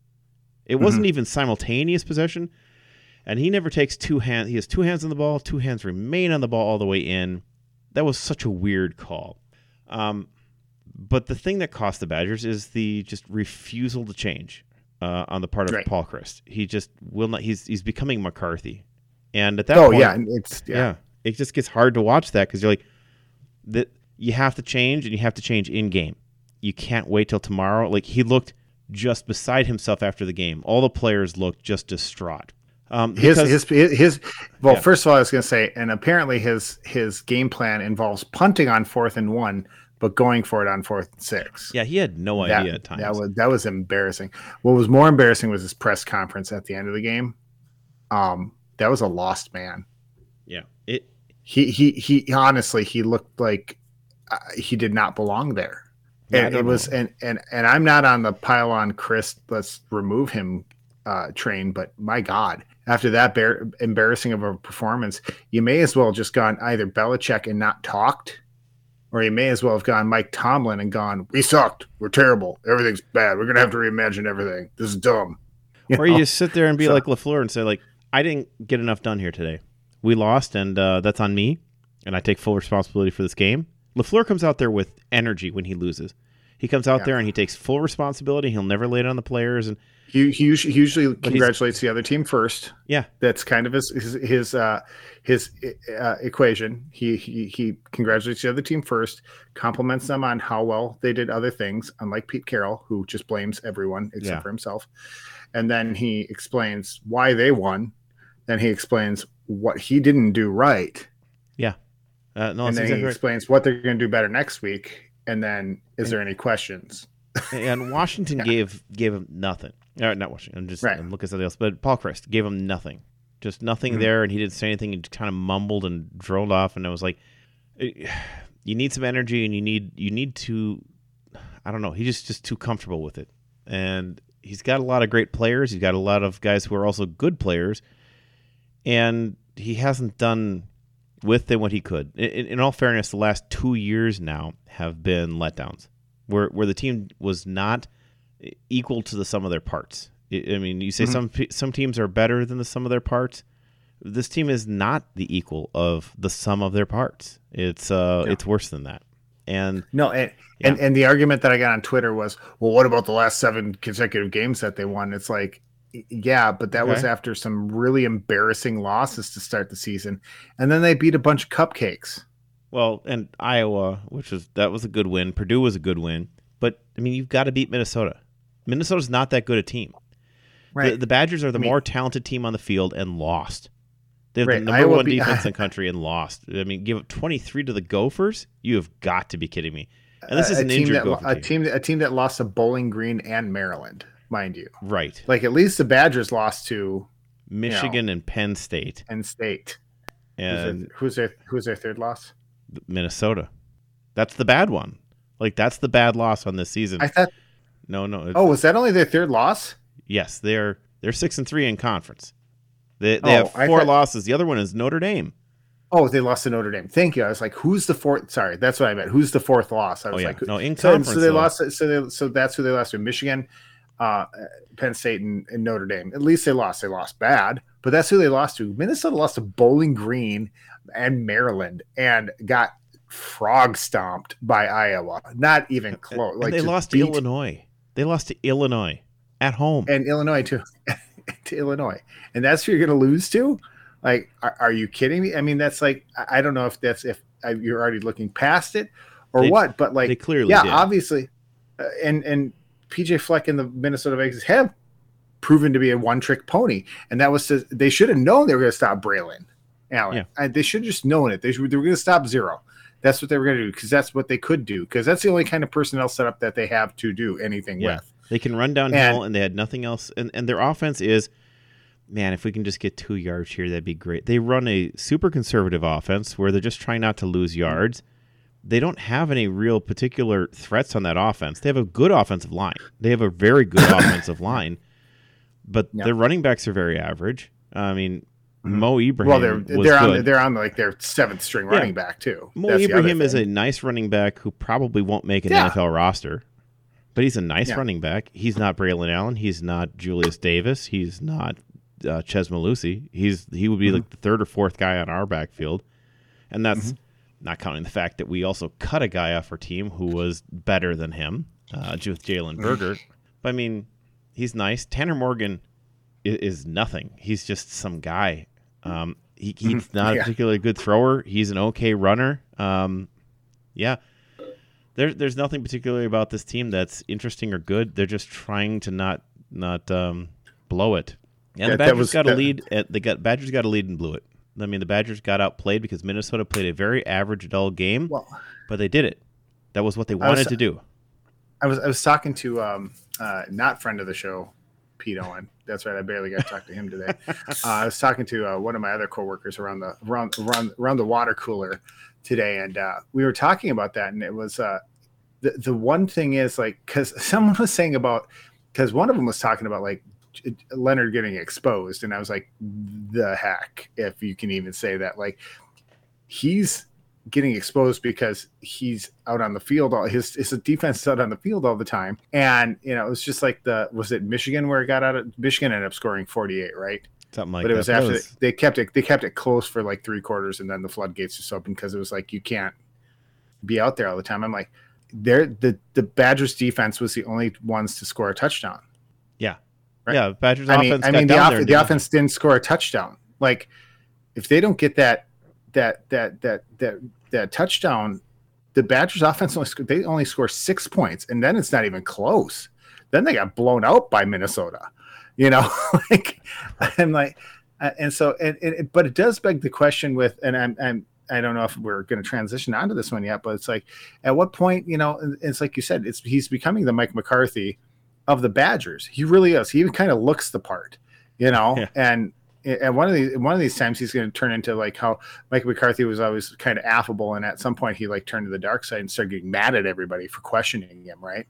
It wasn't mm-hmm. even simultaneous possession, and he never takes two hands. He has two hands on the ball. Two hands remain on the ball all the way in. That was such a weird call. Um, but the thing that cost the Badgers is the just refusal to change uh, on the part of Right. Paul Chryst. He just will not. He's he's becoming McCarthy, and at that Oh point, yeah, and it's yeah. yeah. it just gets hard to watch that because you're like, that you have to change and you have to change in game. You can't wait till tomorrow. Like he looked just beside himself after the game. All the players looked just distraught. Um, His, because- his his well, Yeah. first of all, I was going to say, and apparently his his game plan involves punting on fourth and one, but going for it on fourth and six. yeah, he had no that, idea at times. that was that was embarrassing. What was more embarrassing was his press conference at the end of the game. Um, that was a lost man. yeah, it. He he he. Honestly, he looked like uh, he did not belong there. Yeah, and it was know. and and and I'm not on the pile on Chris. Let's remove him uh, train, but my God, after that bar- embarrassing of a performance, you may as well just gone either Belichick and not talked, or you may as well have gone Mike Tomlin and gone, "We sucked. We're terrible. Everything's bad. We're gonna have to reimagine everything. This is dumb." <laughs> You Or you just sit there and be So- like Lafleur and say like, I didn't get enough done here today. We lost, and uh, that's on me, and I take full responsibility for this game. Lafleur comes out there with energy when he loses. He comes out Yeah. there and he takes full responsibility. He'll never lay it on the players, and he, he usually, he usually congratulates the other team first. yeah, that's kind of his his his uh, his uh, equation. He, he he congratulates the other team first, compliments them on how well they did other things, unlike Pete Carroll, who just blames everyone except Yeah. for himself. And then he explains why they won. Then he explains what he didn't do right, uh, no, and then he exactly right. explains what they're going to do better next week. And then, is there any questions? and Washington <laughs> Yeah. gave gave him nothing. Uh, not Washington. I'm just Right. I'm looking at something else, but Paul Chryst gave him nothing. Just nothing Mhm. there, and he didn't say anything. He kind of mumbled and droned off, and I was like, eh, <sighs> "You need some energy, and you need you need to." I don't know. He's just just too comfortable with it, and he's got a lot of great players. He's got a lot of guys who are also good players, and he hasn't done with than what he could. In, in all fairness, the last two years now have been letdowns, where where the team was not equal to the sum of their parts. I mean, you say mm-hmm. some some teams are better than the sum of their parts. This team is not the equal of the sum of their parts. It's uh, yeah. it's worse than that. And no, and, yeah. and and the argument that I got on Twitter was, well, what about the last seven consecutive games that they won? It's like, yeah, but that okay. was after some really embarrassing losses to start the season, and then they beat a bunch of cupcakes. Well, and Iowa, which was that was a good win. Purdue was a good win, but I mean, you've got to beat Minnesota. Minnesota's not that good a team. Right. The, the Badgers are the I mean, more talented team on the field and lost. They have right. the number Iowa one be, defense in the <laughs> country and lost. I mean, give up twenty three to the Gophers. You have got to be kidding me. And this is an injured that, Gopher a team. A team that lost to Bowling Green and Maryland, mind you. Right. Like at least the Badgers lost to Michigan you know, and Penn State. Penn State. And who's their, who's their who's their third loss? Minnesota. That's the bad one. Like that's the bad loss on this season. I thought. No, no. Oh, was that only their third loss? Yes, they're they're six and three in conference. They, they oh, have four thought, losses. The other one is Notre Dame. Oh, they lost to Notre Dame. Thank you. I was like, who's the fourth? Sorry, that's what I meant. Who's the fourth loss? I was oh, yeah. like, no, in so, conference. So they though. lost. So they, so that's who they lost to: Michigan, uh, Penn State, and, and, Notre Dame. At least they lost. They lost bad, but that's who they lost to. Minnesota lost to Bowling Green and Maryland, and got frog stomped by Iowa. Not even close. Like they lost beat... to Illinois. They lost to Illinois at home, and Illinois too. <laughs> to Illinois, and that's who you're going to lose to. Like, are, are, you kidding me? I mean, that's like I don't know if that's if you're already looking past it or they, what, but like, they clearly, yeah, did. obviously, uh, and and PJ Fleck and the Minnesota Vikings have proven to be a one-trick pony, and that was to, they should have known they were going to stop Braelon Allen. Yeah. And they should have just known it. They, should, they were going to stop zero. That's what they were going to do because that's what they could do because that's the only kind of personnel setup that they have to do anything yeah. with. They can run downhill, and, and they had nothing else. And, and their offense is, man, if we can just get two yards here, that'd be great. They run a super conservative offense where they're just trying not to lose yards. They don't have any real particular threats on that offense. They have a good offensive line. They have a very good <coughs> offensive line, but yep. their running backs are very average. I mean, mm-hmm. Mo Ibrahim. Well, they're they're on they're on like their seventh string yeah. running back too. Mo That's Ibrahim is a nice running back who probably won't make an yeah. NFL roster. But he's a nice yeah. running back. He's not Braelon Allen. He's not Julius Davis. He's not uh, Chez Mellusi. He's he would be mm-hmm. like the third or fourth guy on our backfield, and that's mm-hmm. not counting the fact that we also cut a guy off our team who was better than him, uh, with Jalen Berger. but I mean, he's nice. Tanner Morgan is, is nothing. He's just some guy. Um, he, he's <laughs> not yeah. a particularly good thrower. He's an okay runner. Um, yeah, there's there's nothing particularly about this team that's interesting or good. They're just trying to not not um, blow it. And yeah, the Badgers was, got a lead. At, they got Badgers got a lead and blew it. I mean, the Badgers got outplayed because Minnesota played a very average, dull game, well, but they did it. That was what they wanted was, to do. I was I was talking to um, uh, not friend of the show, Pete Owen. That's right. I barely got to talk to him today. uh, I was talking to uh, one of my other coworkers around the around around, around the water cooler today, and uh, we were talking about that, and it was uh, the the one thing is like because <laughs> someone was saying about because one of them was talking about like Leonhard getting exposed, and I was like, the heck, if you can even say that, like he's getting exposed because he's out on the field all his his defense is out on the field all the time. And you know it was just like the was it michigan where it got out of michigan ended up scoring 48 right? Something like but it was after was... they kept it they kept it close for like three quarters and then the floodgates just opened because it was like you can't be out there all the time. I'm like there the the badgers defense was the only ones to score a touchdown. Yeah. Right? yeah badgers i mean, I mean the, off- the offense didn't score a touchdown. Like if they don't get that that that that that that touchdown, the Badgers offense only they only score six points, and then it's not even close. Then they got blown out by Minnesota. You know, <laughs> like I'm like, uh, and so and, and but it does beg the question with, and I'm I'm I don't know if we're going to transition onto this one yet, but it's like, at what point, you know, it's like you said, it's he's becoming the Mike McCarthy of the Badgers. He really is. He even kind of looks the part, you know, yeah. and and one of these one of these times he's going to turn into like how Mike McCarthy was always kind of affable, and at some point he like turned to the dark side and started getting mad at everybody for questioning him, right?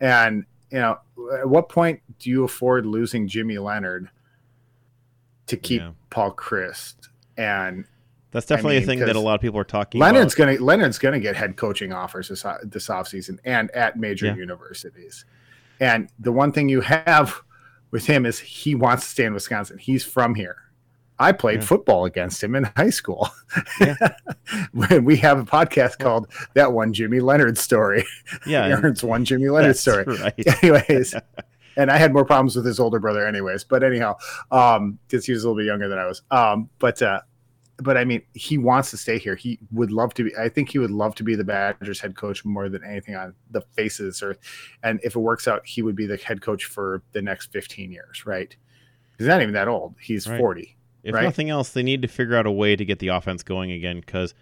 And you know, at what point do you afford losing Jimmy Leonhard to keep yeah. Paul Chryst? And That's definitely mean, a thing that a lot of people are talking Leonhard's about. gonna Leonhard's gonna get head coaching offers this this offseason and at major Yeah. universities. And the one thing you have with him is he wants to stay in Wisconsin. He's from here. I played Yeah. football against him in high school. Yeah. <laughs> when we have a podcast called that one Jimmy Leonhard story. Yeah, <laughs> Aaron's one Jimmy Leonhard story. right. <laughs> anyways and i had more problems with his older brother anyways but anyhow um because he was a little bit younger than i was um but uh but i mean he wants to stay here he would love to be i think he would love to be the badgers head coach more than anything on the face of this earth and if it works out he would be the head coach for the next 15 years right he's not even that old he's Right. 40 If right? nothing else, they need to figure out a way to get the offense going again because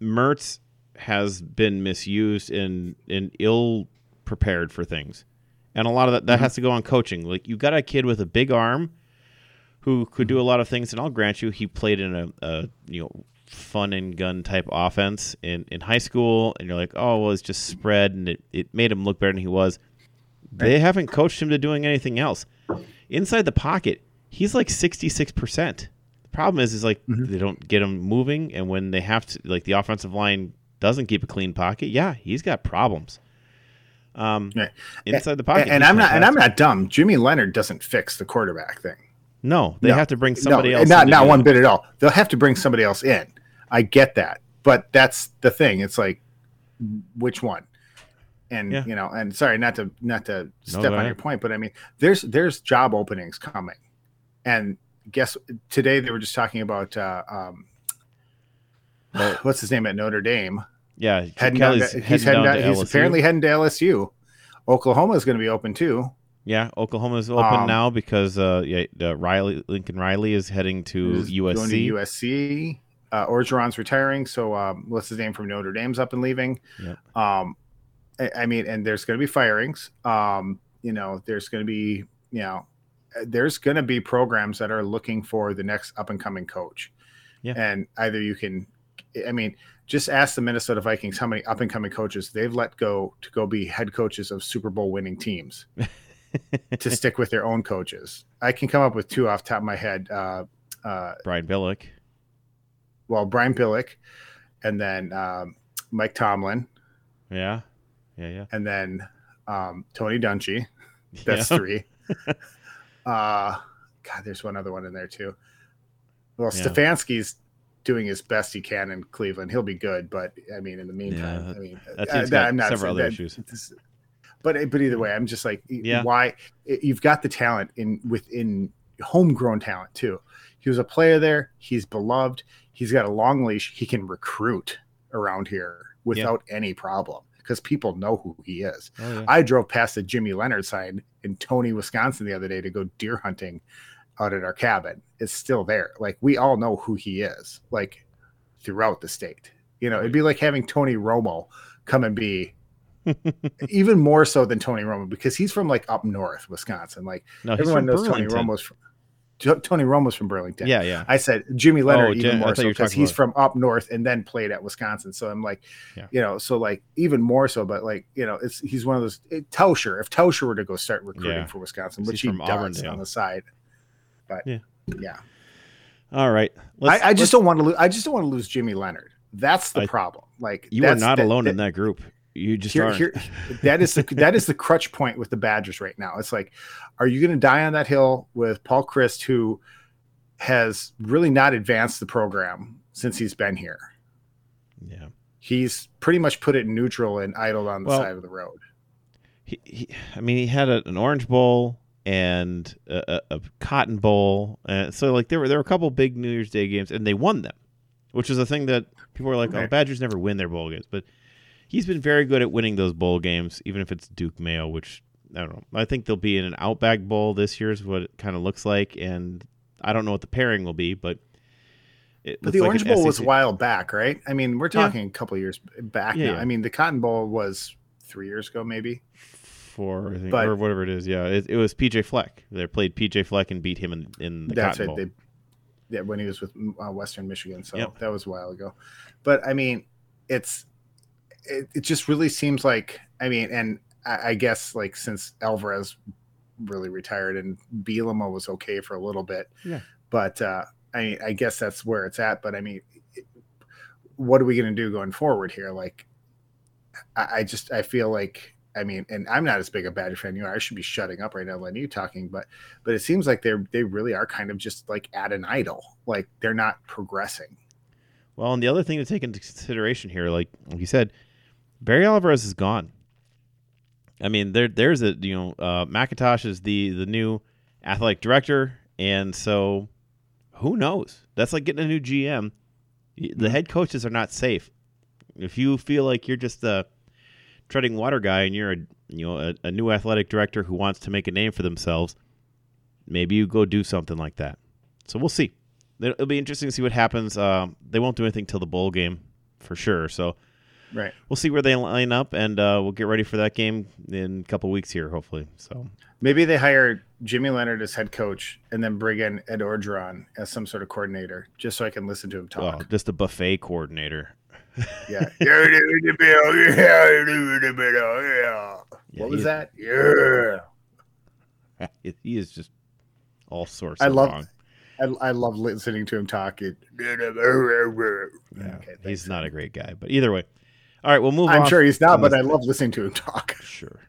Mertz has been misused and and ill prepared for things, and a lot of that that Mhm. has to go on coaching. Like you've got a kid with a big arm who could do a lot of things, and I'll grant you he played in a, a you know fun and gun type offense in in high school, and you're like, oh well, it's just spread, and it it made him look better than he was. They haven't coached him to doing anything else. Inside the pocket, he's like 66%. The problem is is like Mhm. they don't get him moving and when they have to like the offensive line doesn't keep a clean pocket, yeah, he's got problems. Um Yeah. inside the pocket. and he's i'm not and i'm not dumb jimmy leonhard doesn't fix the quarterback thing No, they No. have to bring somebody no, else. Not in not one bit at all. They'll have to bring somebody else in. I get that, but that's the thing. It's like which one? And Yeah. you know, and sorry, not to not to step go on your point, but I mean, there's there's job openings coming, and guess today they were just talking about uh, um, <sighs> what's his name at Notre Dame. Yeah, Heading down Kelly's to, he's heading down down, he's LSU. apparently heading to LSU. Oklahoma is going to be open too. Yeah, Oklahoma's open Um, now because uh yeah, uh, Riley Lincoln Riley is heading to Is Going to USC. USC. Uh, Orgeron's retiring, so um, what's his name from Notre Dame's up and leaving. Yep. Um, I, I mean, and there's going to be firings. Um, you know, there's going to be, you know, uh, there's going to be programs that are looking for the next up and coming coach. Yeah. And either you can, I mean, just ask the Minnesota Vikings how many up and coming coaches they've let go to go be head coaches of Super Bowl winning teams <laughs> to stick with their own coaches. I can come up with two off the top of my head. Uh, uh, Brian Billick. well, Brian Billick, and then um, Mike Tomlin, Yeah. Yeah, yeah. and then um, Tony Dungy. <laughs> That's yeah. three. <laughs> uh, God, there's one other one in there too. Well, Yeah. Stefanski's doing his best he can in Cleveland. He'll be good, but I mean, in the meantime, Yeah, I mean, that uh, I'm not several other that- issues. this- but but either way, I'm just like, Yeah. why you've got the talent in within homegrown talent too. He was a player there. He's beloved. He's got a long leash. He can recruit around here without any problem because people know who he is. Oh, yeah. I drove past the Jimmy Leonhard sign in Tony, Wisconsin the other day to go deer hunting out at our cabin. It's still there. Like we all know who he is, like throughout the state. You know, it'd be like having Tony Romo come and be even more so than Tony Romo because he's from like up north, Wisconsin. Like no, everyone knows Burlington. Tony Romo's from Tony Romo's from Burlington. Yeah, yeah. I said Jimmy Leonhard Oh, even Jim- more so because he's about- from up north and then played at Wisconsin. So I'm like, Yeah. you know, so like even more so, but like you know, it's he's one of those it, Tauscher. If Tauscher were to go start recruiting Yeah. for Wisconsin, which he from does Auburndale. on the side, but Yeah. yeah, All right. I, I just don't want to lose. I just don't want to lose Jimmy Leonhard. That's the I- problem. Like you are not the- alone the- in that group. You just here, here, that is the <laughs> that is the crutch point with the Badgers right now. It's like, are you going to die on that hill with Paul Chryst, who has really not advanced the program since he's been here? yeah. He's pretty much put it in neutral and idled on the Well, side of the road. He, he, I mean, he had a, an Orange Bowl and a, a, a Cotton Bowl, and so like there were there were a couple big New Year's Day games, and they won them, which is a thing that people were like, "Oh, Badgers never win their bowl games," but he's been very good at winning those bowl games, even if it's Duke Mayo, which I don't know. I think they'll be in an Outback Bowl this year, is what it kind of looks like, and I don't know what the pairing will be, but. It But the like Orange an Bowl was a while back, right? I mean, we're Yeah. talking a couple years back Yeah, now. yeah. I mean, the Cotton Bowl was three years ago, maybe. four, I think, But- or whatever it is. Yeah, it, it was PJ Fleck. They played PJ Fleck and beat him in, in the That's Cotton right. Bowl. They, yeah, when he was with uh, Western Michigan. So Yep. that was a while ago. But I mean, it's it, it just really seems like I mean, and I, I guess like since Alvarez really retired and Bielema was okay for a little bit. Yeah. But uh, I mean, I guess that's where it's at. But I mean, what are we going to do going forward here? Like, I, I, just I feel like I mean, and I'm not as big a Badger fan you are. I should be shutting up right now, letting you talking, but but it seems like they're they really are kind of just like at an idle, like they're not progressing. Well, and the other thing to take into consideration here, like, like you said, Barry Alvarez is gone. I mean, there there's a you know uh, McIntosh is the the new athletic director, and so who knows? That's like getting a new GM. The head coaches are not safe. If you feel like you're just a treading water guy and you're a you know a, a new athletic director who wants to make a name for themselves, maybe you go do something like that. So we'll see. It'll be interesting to see what happens. Uh, they won't do anything till the bowl game for sure. So Right. We'll see where they line up, and uh, we'll get ready for that game in a couple weeks here, hopefully. So maybe they hire Jimmy Leonhard as head coach, and then bring in Ed Orgeron as some sort of coordinator, just so I can listen to him talk. Well, just a buffet coordinator. yeah. yeah. What was that? Yeah. <laughs> He is just all sorts. I love. Wrong. I, I love listening to him talk. Yeah, okay, he's not a great guy, but either way. All right, we'll move I'm on. I'm sure he's not, but I love listening to him talk. Sure.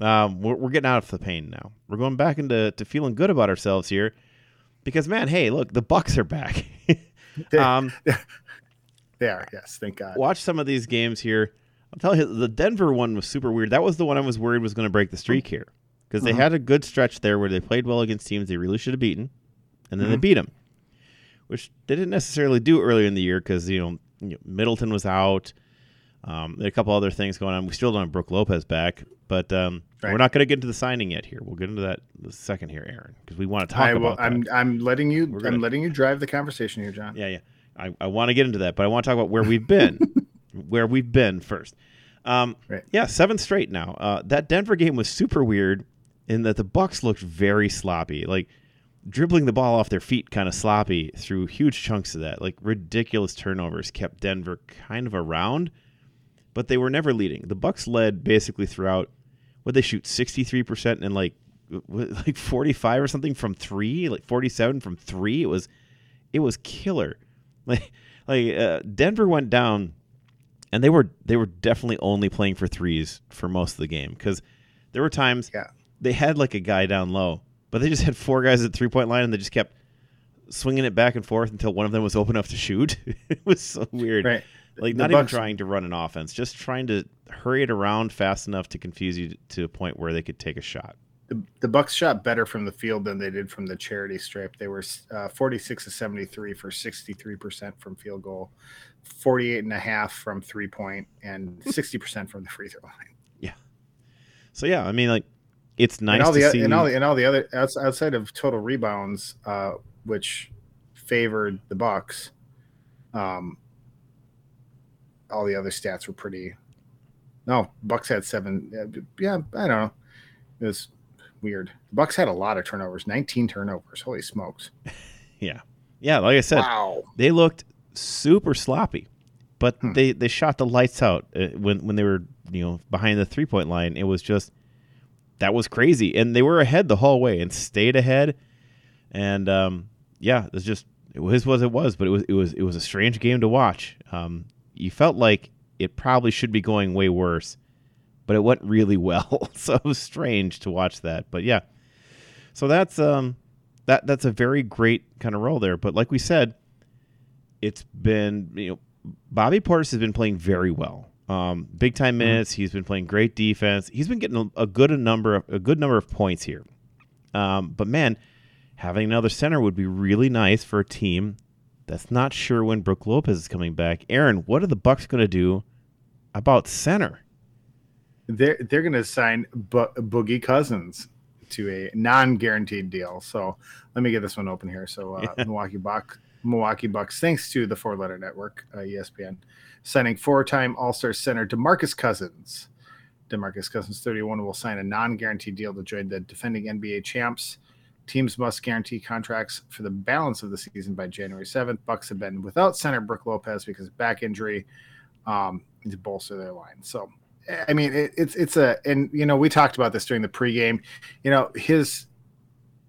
Um, we're, we're getting out of the pain now. We're going back into to feeling good about ourselves here, because man, hey, look, the Bucks are back. <laughs> um, <laughs> they are. Yes, thank God. Watch some of these games here. I'm telling you, the Denver one was super weird. That was the one I was worried was going to break the streak here because they mm-hmm. had a good stretch there where they played well against teams they really should have beaten, and then mm-hmm. they beat them, which they didn't necessarily do earlier in the year because you know, you know Middleton was out. Um, there are a couple other things going on. We still don't have Brook Lopez back, but um, right. we're not going to get into the signing yet. Here, we'll get into that second here, Aaron, because we want to talk I about. I'm that. I'm letting you gonna, I'm letting you drive the conversation here, John. Yeah, yeah. I, I want to get into that, but I want to talk about where we've been, <laughs> where we've been first. Um, right. Yeah, seven straight now. Uh, that Denver game was super weird in that the Bucks looked very sloppy, like dribbling the ball off their feet, kind of sloppy through huge chunks of that. Like ridiculous turnovers kept Denver kind of around but they were never leading. The Bucks led basically throughout. What they shoot sixty three percent and like <laughs> like forty five or something from three, like forty seven from three. It was it was killer. <laughs> Like like uh, Denver went down, and they were they were definitely only playing for threes for most of the game because there were times yeah. they had like a guy down low, but they just had four guys at three point line and they just kept swinging it back and forth until one of them was open enough to shoot. <laughs> it was so weird. Right. Like not Bucks, even trying to run an offense, just trying to hurry it around fast enough to confuse you to a point where they could take a shot. The, the Bucks shot better from the field than they did from the charity stripe. They were uh, 46 to 73 for 63% from field goal, 48 and a half from three point, and 60% from the free throw line. Yeah. So yeah, I mean, like it's nice and all the, to see. And all, the, and all the other outside of total rebounds, uh, which favored the Bucks. Um, all the other stats were pretty. No, Bucks had seven. Yeah, I don't know. It was weird. Bucks had a lot of turnovers, 19 turnovers. Holy smokes. <laughs> yeah. Yeah, like I said, wow. they looked super sloppy, but hmm. they they shot the lights out uh, when when they were, you know, behind the three-point line. It was just that was crazy. And they were ahead the whole way and stayed ahead. And um, yeah, it was just it was what it was, but it was it was it was a strange game to watch. Um, you felt like it probably should be going way worse, but it went really well. <laughs> so it was strange to watch that. But yeah, so that's um that that's a very great kind of role there. But like we said, it's been you know Bobby Portis has been playing very well. Um, big time mm-hmm. minutes. Mm-hmm. He's been playing great defense. He's been getting a, a good a number of, a good number of points here. Um, but man, having another center would be really nice for a team that's not sure when Brook Lopez is coming back. Aaron, what are the Bucks going to do about center? They're they're going to sign Bo- Boogie Cousins to a non-guaranteed deal. So let me get this one open here. So uh, yeah. <laughs> Milwaukee Bucks, Milwaukee Bucks, thanks to the Four Letter Network, uh, ESPN, signing four-time All-Star center Demarcus Cousins. Demarcus Cousins, 31, will sign a non-guaranteed deal to join the defending NBA champs Teams must guarantee contracts for the balance of the season by January 7th. Bucks have been without center Brook Lopez because of back injury um, to bolster their line. So, I mean, it, it's it's a and you know we talked about this during the pregame. You know, his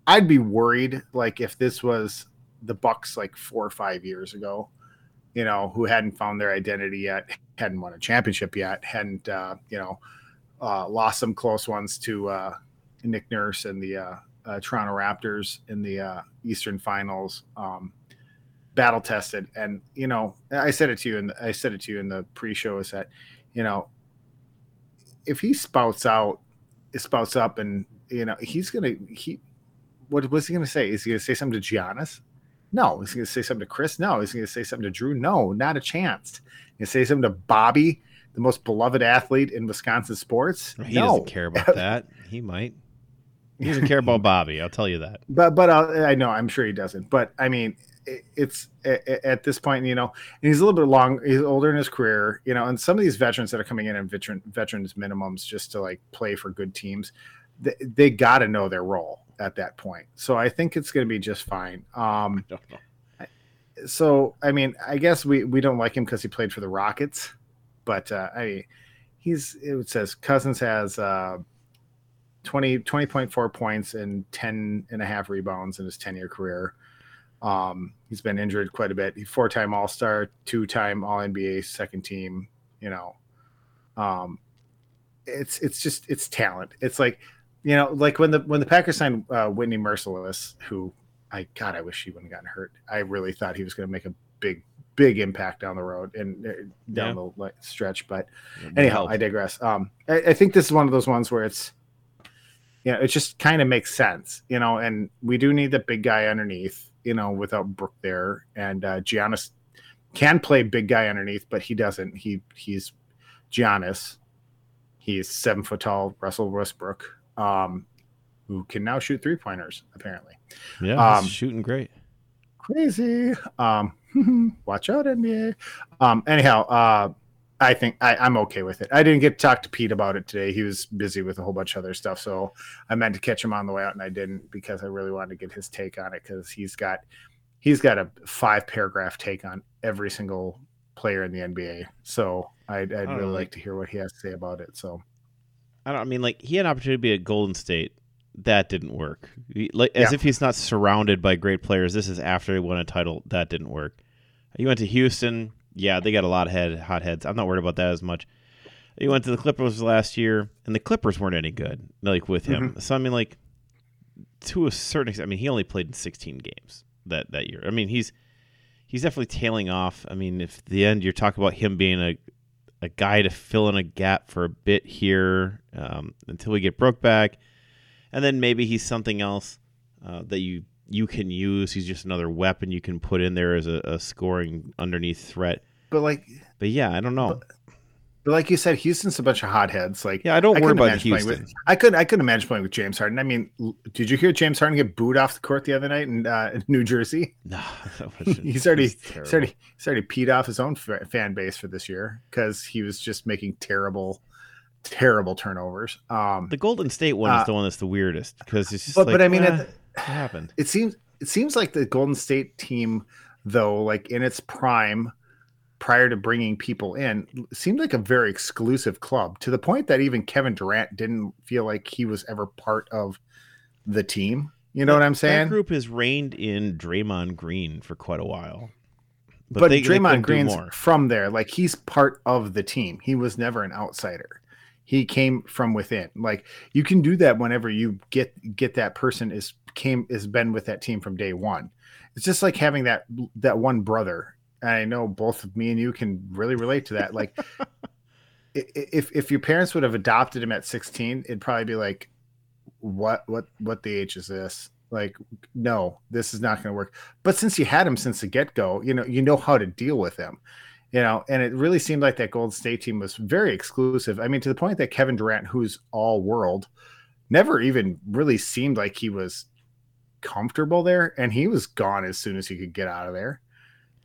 I'd be worried like if this was the Bucks like four or five years ago. you know, who hadn't found their identity yet, hadn't won a championship yet, hadn't, uh, you know, uh, lost some close ones to uh, Nick Nurse and the uh, Toronto Raptors in the uh, Eastern Finals. Um, battle tested, and you know, I said it to you, and I said it to you in the pre-show is that, you know, if he spouts out, spouts up, and you know, he's gonna he, what was he gonna say? Is he gonna say something to Giannis? No. Is he gonna say something to Khris? No. Is he gonna say something to Jrue? No, not a chance. He's gonna say something to Bobby, the most beloved athlete in Wisconsin sports. He no. doesn't care about <laughs> that. He might. He doesn't care about Bobby. I'll tell you that. <laughs> But but uh, I know I'm sure he doesn't. But I mean, it, it's at, at this point, you know, and he's a little bit long. He's older in his career, you know, and some of these veterans that are coming in and veteran veterans minimums just to like play for good teams, they, they got to know their role at that point. So I think it's going to be just fine. Um, <laughs> know. so I mean, I guess we we don't like him because he played for the Rockets, but uh, I mean, he's it says Cousins has uh, 20 20.4 points and 10 and a half rebounds in his 10 year career. Um, he's been injured quite a bit. He's four time All Star, two time All NBA, second team. You know, um, it's it's just it's talent. It's like you know, like when the when the Packers signed uh, Whitney Mercilus, who I God, I wish he wouldn't have gotten hurt. I really thought he was going to make a big big impact down the road and uh, down Yeah. the like, stretch. But anyhow, helped. I digress. Um, I, I think this is one of those ones where it's, you know, it just kind of makes sense, you know, and we do need the big guy underneath, you know, without Brook there, and uh, Giannis can play big guy underneath, but he doesn't. He he's Giannis. He's seven foot tall, Russell Westbrook, um, who can now shoot three pointers apparently yeah, he's um, shooting great. crazy. Um, <laughs> watch out, NBA. Um, anyhow, uh, I think I, I'm okay with it. I didn't get to talk to Pete about it today. He was busy with a whole bunch of other stuff, so I meant to catch him on the way out, and I didn't because I really wanted to get his take on it because he's got he's got a five paragraph take on every single player in the NBA. So I'd, I'd really know, like to hear what he has to say about it. So I don't. I mean, like he had an opportunity to be at Golden State. That didn't work. Like as Yeah. if he's not surrounded by great players. This is after he won a title. That didn't work. He went to Houston. Yeah, they got a lot of head hot heads. I'm not worried about that as much. He went to the Clippers last year, and the Clippers weren't any good. Like with him. So I mean, like to a certain extent. I mean, he only played in 16 games that that year. I mean, he's he's definitely tailing off. I mean, if the end you're talking about him being a a guy to fill in a gap for a bit here um, until we get Brook back, and then maybe he's something else uh, that you you can use. He's just another weapon you can put in there as a, a scoring underneath threat. but like But yeah, I don't know. but like you said, Houston's a bunch of hotheads. Like Yeah, I don't I worry about Houston. With, I couldn't. I couldn't imagine playing with James Harden. I mean, did you hear James Harden get booed off the court the other night in, uh, in New Jersey? <laughs> No, <laughs> He's already, he's already, he's already peed off his own fa- fan base for this year because he was just making terrible, terrible turnovers. Um, The Golden State one Uh, is the one that's the weirdest because it's just but like, but I mean, eh, what happened? it seems it seems like the Golden State team, though, like in its prime, prior to bringing people in, seemed like a very exclusive club to the point that even Kevin Durant didn't feel like he was ever part of the team. You know what I'm That saying? group has reigned in Draymond Green for quite a while, but they- they Draymond do Green's from there. Like he's part of the team. He was never an outsider. He came from within. Like you can do that whenever you get get that person is came has been with that team from day one. It's just like having that that one brother. And I know both of me and you can really relate to that. Like <laughs> if if your parents would have adopted him at 16, it'd probably be like, what what what the age is this? Like, no, this is not going to work. But since you had him since the get go, you know you know how to deal with him. You know, and it really seemed like that Golden State team was very exclusive. I mean, to the point that Kevin Durant, who's all world, never even really seemed like he was comfortable there, and he was gone as soon as he could get out of there.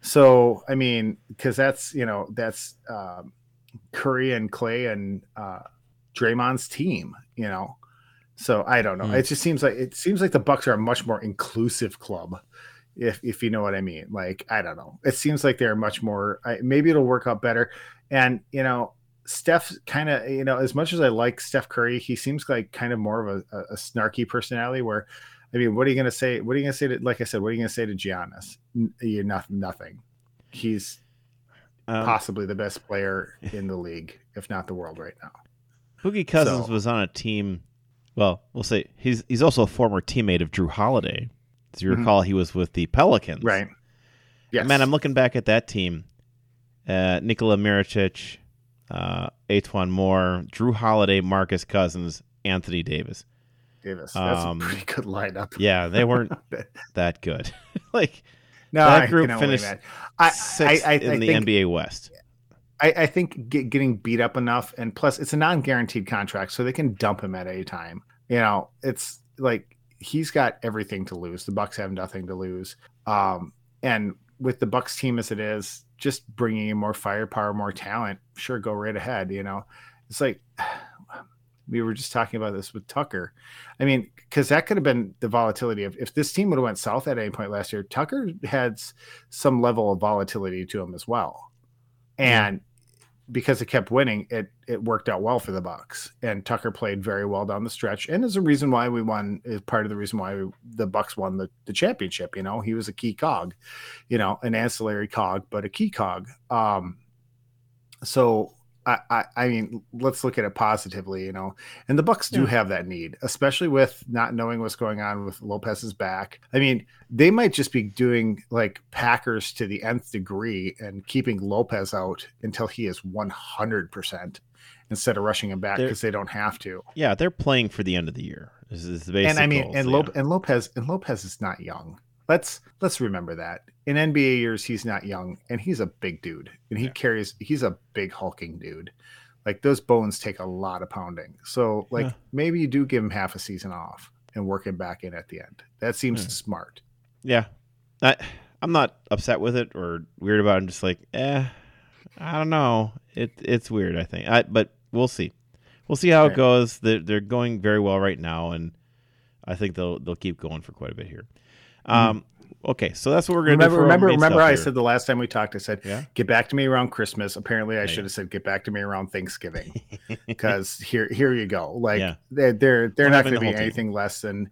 So, I mean, because that's you know that's um, Curry and Klay and uh, Draymond's team, you know. So I don't know. Hmm. It just seems like it seems like the Bucks are a much more inclusive club, if if you know what I mean. Like I don't know. It seems like they're much more. I, maybe it'll work out better. And you know, Steph kind of you know as much as I like Steph Curry, he seems like kind of more of a, a, snarky personality. Where I mean, what are you gonna say? What are you gonna say to like I said? What are you gonna say to Giannis? You're not nothing. He's Um, possibly the best player <laughs> in the league, if not the world, right now. Boogie Cousins So- was on a team. Well, we'll say he's he's also a former teammate of Jrue Holiday. As you Mhm. recall, he was with the Pelicans. Right. Yes. Man, I'm looking back at that team. Uh, Nikola Mirotic, uh, E'Twaun Moore, Jrue Holiday, Marcus Cousins, Anthony Davis. Davis. That's um, a pretty good lineup. Yeah, they weren't <laughs> that good. <laughs> like No, that group finished. I, sixth I, I, in the think, NBA West. I, I think get, getting beat up enough, and plus it's a non-guaranteed contract, so they can dump him at any time. You know, it's like he's got everything to lose. The Bucks have nothing to lose. Um, and with the Bucks team as it is, just bringing in more firepower, more talent, sure, go right ahead. You know, it's like <sighs> we were just talking about this with Tucker. I mean, because that could have been the volatility of if this team would have went south at any point last year. Tucker had some level of volatility to him as well, and because it kept winning, it it worked out well for the Bucks. And Tucker played very well down the stretch, and is a reason why we won. Is part of the reason why we, the Bucks won the the championship. You know, he was a key cog, you know, an ancillary cog, but a key cog. Um, so I, I, I mean, let's look at it positively, you know. And the Bucks do Yeah. have that need, especially with not knowing what's going on with Lopez's back. I mean, they might just be doing like Packers to the nth degree and keeping Lopez out until he is one hundred percent instead of rushing him back because they don't have to. Yeah, they're playing for the end of the year. This is the basic and I mean, and, yeah. Lop- and Lopez and Lopez is not young. Let's let's remember that in NBA years he's not young, and he's a big dude, and he Yeah. carries. He's a big hulking dude. Like those bones take a lot of pounding. So like Yeah. maybe you do give him half a season off and work him back in at the end. That seems Yeah. smart. Yeah, I, I'm not upset with it or weird about it. I'm just like, eh, I don't know. It it's weird. I think, I, but we'll see. We'll see how it goes. They're they're going very well right now, and I think they'll they'll keep going for quite a bit here. Um, okay, so that's what we're gonna. Remember, do. Remember, remember. I here. said the last time we talked, I said, Yeah. "Get back to me around Christmas." Apparently, I should have said, "Get back to me around Thanksgiving," <laughs> because here, here you go. Like Yeah. they're they're, they're not going to be team. anything less than,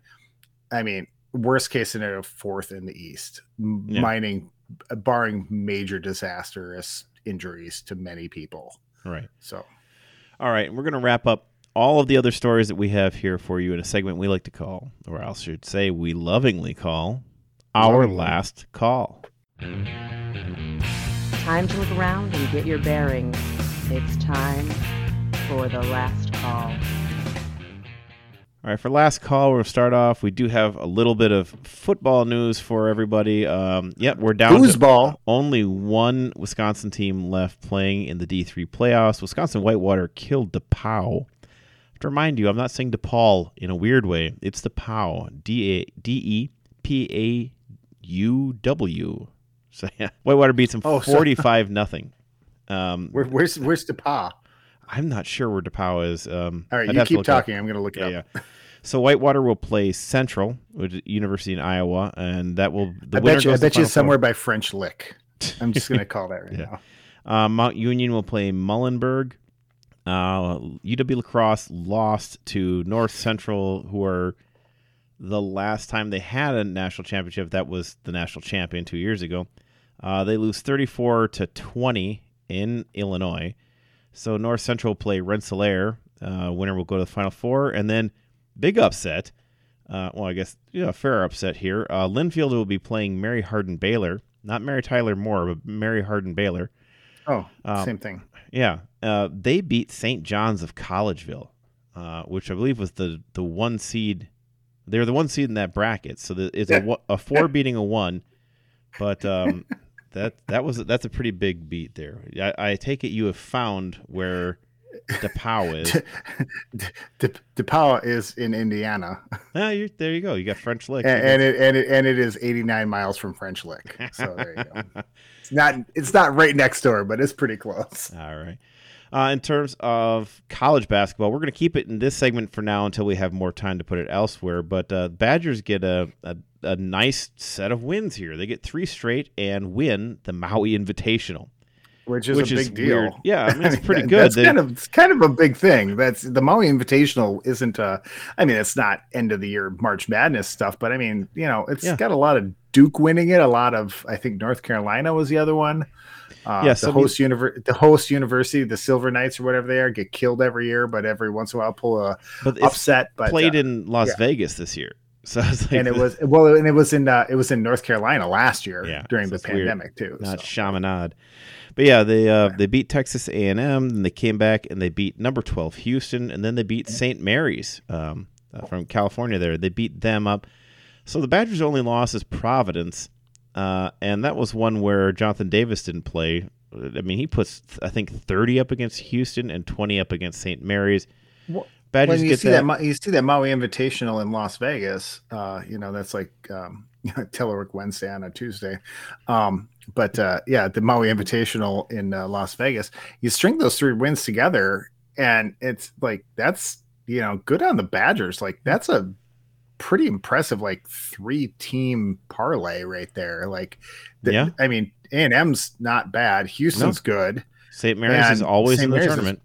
I mean, worst case scenario, fourth in the East, Yeah. mining, barring major disastrous injuries to many people. right. So All right, we're going to wrap up all of the other stories that we have here for you in a segment we like to call, or I should say, we lovingly call, our Lovingly. last call. Time to look around and get your bearings. It's time for the last call. All right, for last call, we'll start off. We do have a little bit of football news for everybody. Um, yep, we're down to foosball. only one Wisconsin team left playing in the D3 playoffs. Wisconsin Whitewater killed DePauw. I have to remind you, I'm not saying DePaul in a weird way. It's the POW, D E P A U W. <laughs> So yeah, Whitewater beats them Oh, so- 45 nothing. Um, <laughs> Where, where's where's DePauw? I'm not sure where DePauw is. Um, All right, I'd you keep it up. talking. I'm going to look it Yeah, up. yeah. So Whitewater will play Central, which is University in Iowa, and that will the I winner bet you, I bet you it's somewhere by French Lick. <laughs> I'm just going to call that right Yeah. now. Uh, Mount Union will play Muhlenberg. Uh, UW Lacrosse lost to North Central, who are the last time they had a national championship. That was the national champion two years ago. Uh, they lose 34 to 20 in Illinois. So North Central play Rensselaer. Uh, winner will go to the Final Four, and then big upset. Uh, well, I guess yeah, fair upset here. Uh, Linfield will be playing Mary Hardin Baylor, not Mary Tyler Moore, but Mary Hardin Baylor. Oh, Um, same thing. Yeah, uh, they beat St. John's of Collegeville, uh, which I believe was the the one seed. They were the one seed in that bracket, so the, it's a, a four beating a one. But um, <laughs> that that was that's a pretty big beat there. I, I take it you have found where DePauw <laughs> is. De, De, is in Indiana, ah, there you go. You got French Lick. and, and it and it and it is 89 miles from French Lick. So there you go. <laughs> It's not it's not right next door, but it's pretty close. All right. Uh, in terms of college basketball, we're going to keep it in this segment for now until we have more time to put it elsewhere. But uh, Badgers get a, a, a nice set of wins here. They get three straight and win the Maui Invitational. Which is Which a is big deal. Yeah, I mean, it's pretty <laughs> good. That's They- kind of it's kind of a big thing. That's the Maui Invitational isn't uh I mean it's not end of the year March Madness stuff, but I mean, you know, it's Yeah. got a lot of Duke winning it, a lot of I think North Carolina was the other one. Uh, Yeah, the host univer- the host university, the Silver Knights or whatever they are, get killed every year, but every once in a while pull a But upset. But played uh, in Las yeah. Vegas this year. <laughs> So like and it was well, and it was in uh, it was in North Carolina last year Yeah, during so the it's weird. pandemic too. not so. Chaminade. But yeah, they uh, they beat Texas A and M, then they came back and they beat number twelve Houston, and then they beat St. Mary's um, uh, from California. There, they beat them up. So the Badgers' only loss is Providence, uh, and that was one where Jonathan Davis didn't play. I mean, he puts I think thirty up against Houston and twenty up against St. Mary's. Well, Badgers when you get see that. that, you see that Maui Invitational in Las Vegas, uh, you know that's like um, <laughs> Telework Wednesday on a Tuesday. Um, but uh, yeah, the Maui Invitational in uh, Las Vegas, you string those three wins together, and it's like that's you know good on the Badgers. Like that's a pretty impressive like three team parlay right there. Like, the, Yeah. I mean A and M's not bad. Houston's good. St. Mary's is always St. in the Mary's tournament.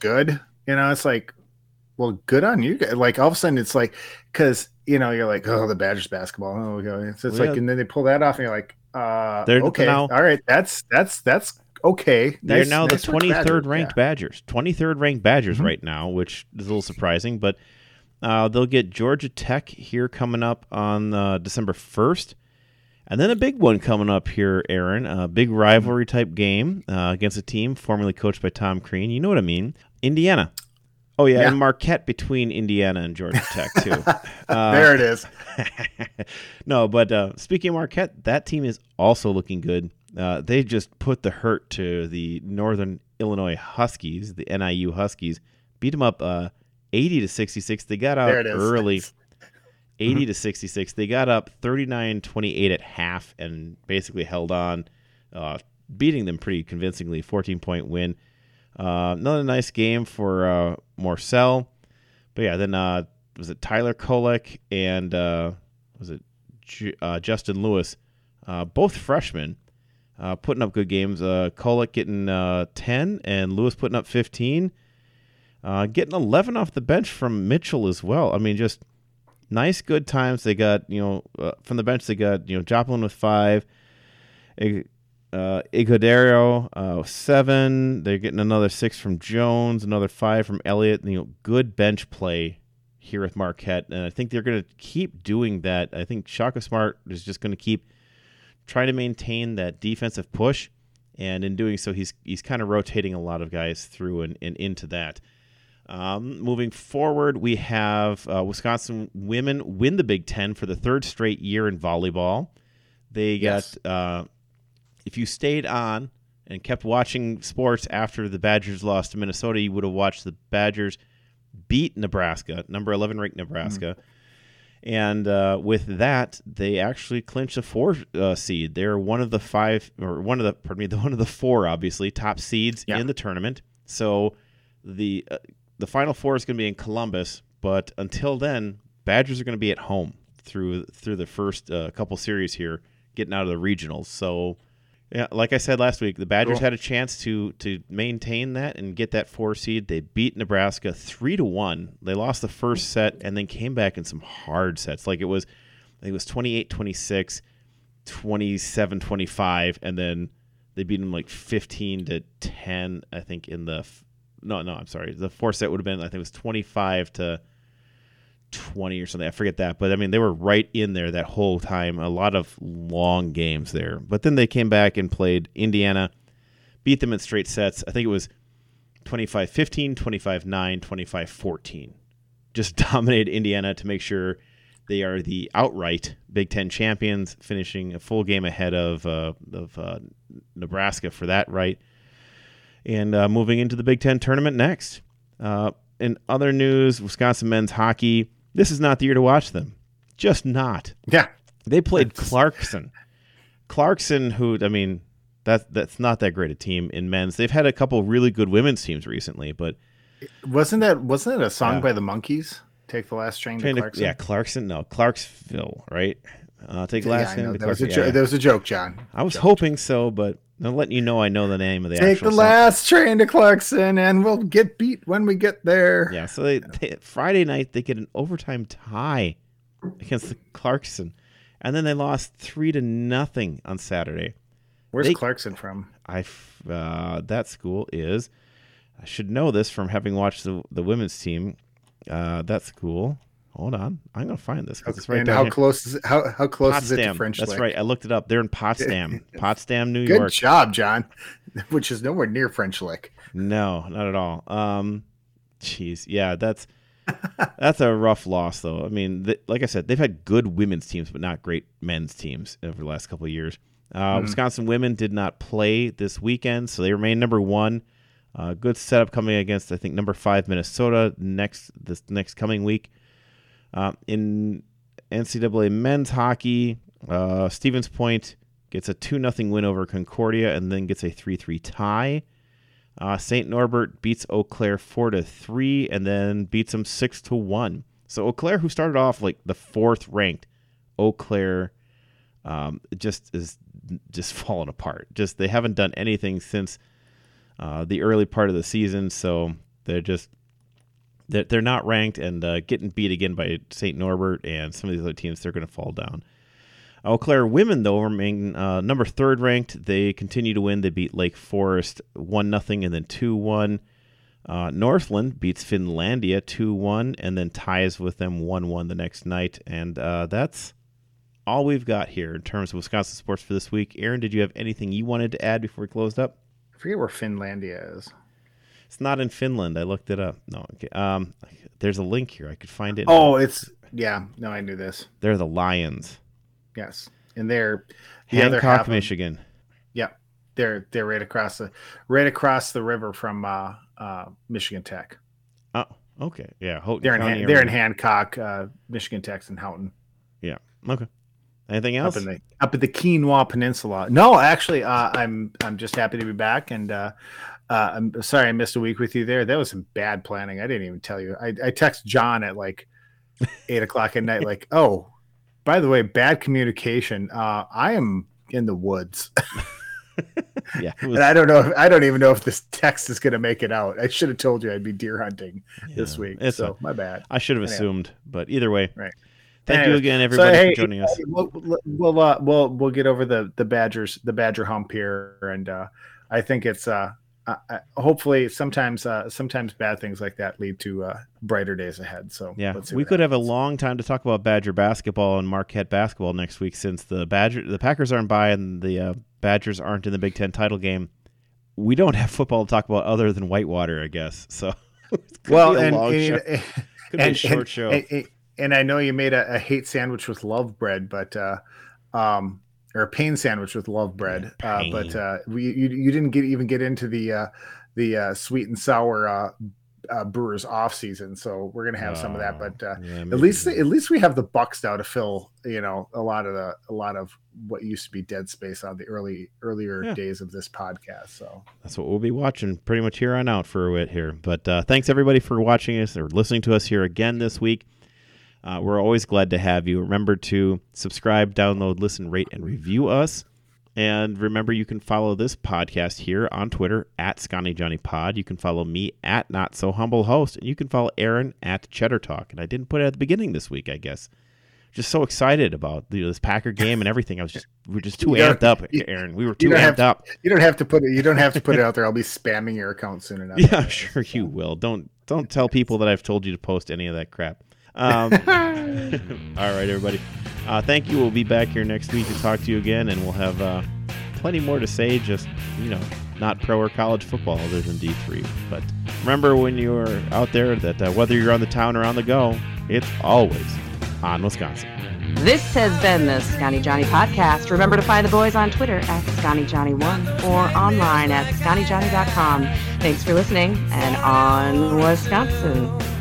good. You know, it's like, well, good on you. guys. Like all of a sudden, it's like because you know you're like, oh, the Badgers basketball. Oh, okay. So it's Well, like, yeah. and then they pull that off, and you're like, uh, They're okay, now- all right, that's that's that's okay. They're Nice- now nice the work, 23rd Badgers. ranked. Badgers. 23rd ranked Badgers Mhm. right now, which is a little surprising, but uh, they'll get Georgia Tech here coming up on uh, December 1st. And then a big one coming up here, Aaron. A big rivalry type game uh, against a team formerly coached by Tom Crean. You know what I mean? Indiana. Oh, yeah, Yeah. and Marquette between Indiana and Georgia Tech, too. <laughs> Uh, there it is. <laughs> no, but uh, speaking of Marquette, that team is also looking good. Uh, they just put the hurt to the Northern Illinois Huskies, the NIU Huskies, beat them up uh, 80 to 66. They got out early, <laughs> 80 to 66. They got up 39 28 at half and basically held on, uh, beating them pretty convincingly. 14 point win. Uh, another nice game for uh. But yeah, then uh, was it Tyler Kolek and uh, was it Ju- uh, Justin Lewis, uh, both freshmen, uh, putting up good games. Uh, Kolek getting uh, 10 and Lewis putting up 15. Uh, getting 11 off the bench from Mitchell as well. I mean, just nice, good times. They got, you know, uh, from the bench, they got, you know, Joplin with five, uh, Ighodaro, uh, seven. They're getting another six from Jones, another five from Elliott. You know, good bench play here with Marquette, and I think they're going to keep doing that. I think Shaka Smart is just going to keep trying to maintain that defensive push, and in doing so, he's he's kind of rotating a lot of guys through and, and into that. Um, moving forward, we have uh, Wisconsin women win the Big Ten for the third straight year in volleyball. They got Yes. uh, if you stayed on and kept watching sports after the Badgers lost to Minnesota, you would have watched the Badgers beat Nebraska, number 11 ranked Nebraska. And uh, with that, they actually clinched a four uh, seed. They're one of the five, or one of the, pardon me, <laughs> the one of the four, obviously, top seeds Yeah. in the tournament. So the uh, the final four is going to be in Columbus, but until then, Badgers are going to be at home through through the first uh, couple series here, getting out of the regionals. So, yeah, like I said last week, the Badgers Cool. had a chance to to maintain that and get that four seed. They beat Nebraska three to one. They lost the first set and then came back in some hard sets. Like it was, I think it was 28-26, 27-25, and then they beat them like 15 to 10. I think in the no no I'm sorry the fourth set would have been I think it was 25 to 20 or something. I forget that. But I mean, they were right in there that whole time. A lot of long games there. But then they came back and played Indiana, beat them in straight sets. I think it was 25 15, 25 9, 25 14. Just <laughs> dominated Indiana to make sure they are the outright Big Ten champions, finishing a full game ahead of, uh, of uh, Nebraska for that right. And uh, moving into the Big Ten tournament next. Uh, in other news, Wisconsin men's hockey. This is not the year to watch them. Just not. Yeah, They played Clarkson. Clarkson, who I mean, that that's not that great a team in men's. They've had a couple really good women's teams recently, but wasn't that wasn't it a song Yeah. by the Monkees? Take the last train to trying to- Clarkson. yeah, Clarkson. No, Clarksville, right? Uh, take Yeah, last name to That was, a Clarkson. jo- Yeah, that was a joke, John. I was Joke. hoping so, but I'm letting you know I know the name of the Take actual the song. last train to Clarkson, and we'll get beat when we get there. Yeah, so they, they Friday night they get an overtime tie against the Clarkson, and then they lost three to nothing on Saturday. Where's They- Clarkson from? I f- uh, that school is. I should know this from having watched the the women's team. Uh, that school. Hold on, I'm gonna find this because it's right and how here. close is it? How how close is it to Potsdam. French That's Lick? right. I looked it up. They're in Potsdam, <laughs> Potsdam, New Good York. Good job, John. <laughs> Which is nowhere near French Lick. No, not at all. Um, jeez, yeah, that's <laughs> that's a rough loss, though. I mean, th- like I said, they've had good women's teams, but not great men's teams over the last couple of years. Uh, Mhm. Wisconsin women did not play this weekend, so they remain number one. Uh, good setup coming against, I think, number five Minnesota next this next coming week. Uh, in NCAA men's hockey, uh, Stevens Point gets a two 0 win over Concordia, and then gets a three three tie. Uh, St. Norbert beats Eau Claire four to three, and then beats them six to one. So Eau Claire, who started off like the fourth ranked, Eau Claire, um, just is just <laughs> falling apart. Just they haven't done anything since uh, the early part of the season, so they're just they're, they're not ranked and uh, getting beat again by St. Norbert and some of these other teams. They're going to fall down. Eau Claire women though remain uh, number third ranked. They continue to win. They beat Lake Forest one nothing and then two one. Uh, Northland beats Finlandia two one and then ties with them one one the next night. And uh, that's all we've got here in terms of Wisconsin sports for this week. Aaron, did you have anything you wanted to add before we closed up? I forget where Finlandia is. It's not in Finland. I looked it up. No, okay. Um, there's a link here. I could find it. Oh, it's yeah. No, I knew this. they're the Lions. Yes, and they're the Hancock, Michigan. yeah, they're they're right across the right across the river from uh, uh, Michigan Tech. Oh, okay. Yeah, Houghton They're in Han- they're in. Hancock, uh, Michigan Tech, and Houghton, Yeah. Okay. Anything else? up in the up at the Keweenaw Peninsula. No, actually, uh, I'm I'm just happy to be back, and uh, uh, I'm sorry I missed a week with you there. That was some bad planning. I didn't even tell you. I, I text John at like <laughs> eight o'clock at night, like, oh, by the way, bad communication. Uh, I am in the woods. <laughs> yeah. was- And I don't know. If, I don't even know if this text is going to make it out. I should have told you I'd be deer hunting this week. So a- my bad. I should have anyhow. assumed, but either way. Right. Thank you again, everybody, hey, for joining us. We'll we'll uh, we'll, we'll get over the the Badgers the Badger hump here, and uh, I think it's uh, uh, hopefully sometimes uh, sometimes bad things like that lead to uh, brighter days ahead. So Yeah, let's see we could have a long time to talk about Badger basketball and Marquette basketball next week since the Badger the Packers aren't by and the uh, Badgers aren't in the Big Ten title game. We don't have <laughs> football to talk about other than Whitewater, I guess. So <laughs> well, and, and, and, a and- short and- show. and- and- and I know you made a, a hate sandwich with love bread, but uh, um, or a pain sandwich with love bread, Yeah, uh, but uh, we you, you didn't get even get into the uh, the uh, sweet and sour uh, uh, Brewers off season, so we're gonna have some of that. Oh, But uh, yeah, at least we- at least we have the Bucks now to fill you know a lot of the a lot of what used to be dead space on the early earlier Yeah. days of this podcast. So that's what we'll be watching pretty much here on out for a bit here. But uh, thanks everybody for watching us or listening to us here again this week. Uh, we're always glad to have you. Remember to subscribe, download, listen, rate, and review us. And remember, you can follow this podcast here on Twitter at Scotty Johnny Pod. You can follow me at Not So Humble Host, and you can follow Aaron at Cheddar Talk. And I didn't put it at the beginning this week, I guess. Just so excited about you know, this Packer game and everything. I was just we are just too <laughs> amped up, <laughs> Aaron. We were too have amped up. you don't have to put it you don't have to put it <laughs> out there. I'll be spamming your account soon enough. Yeah, sure you will. Don't don't tell people that I've told you to post any of that crap. Um, <laughs> <laughs> all right, everybody. Uh, thank you. We'll be back here next week to talk to you again, and we'll have uh, plenty more to say. Just you know, not pro or college football other than D three. But remember, when you're out there, that uh, whether you're on the town or on the go, it's always on Wisconsin. This has been the Scotty Johnny podcast. Remember to find the boys on Twitter at ScottyJohnny1 or online at ScottyJohnny.com. Thanks for listening and on Wisconsin.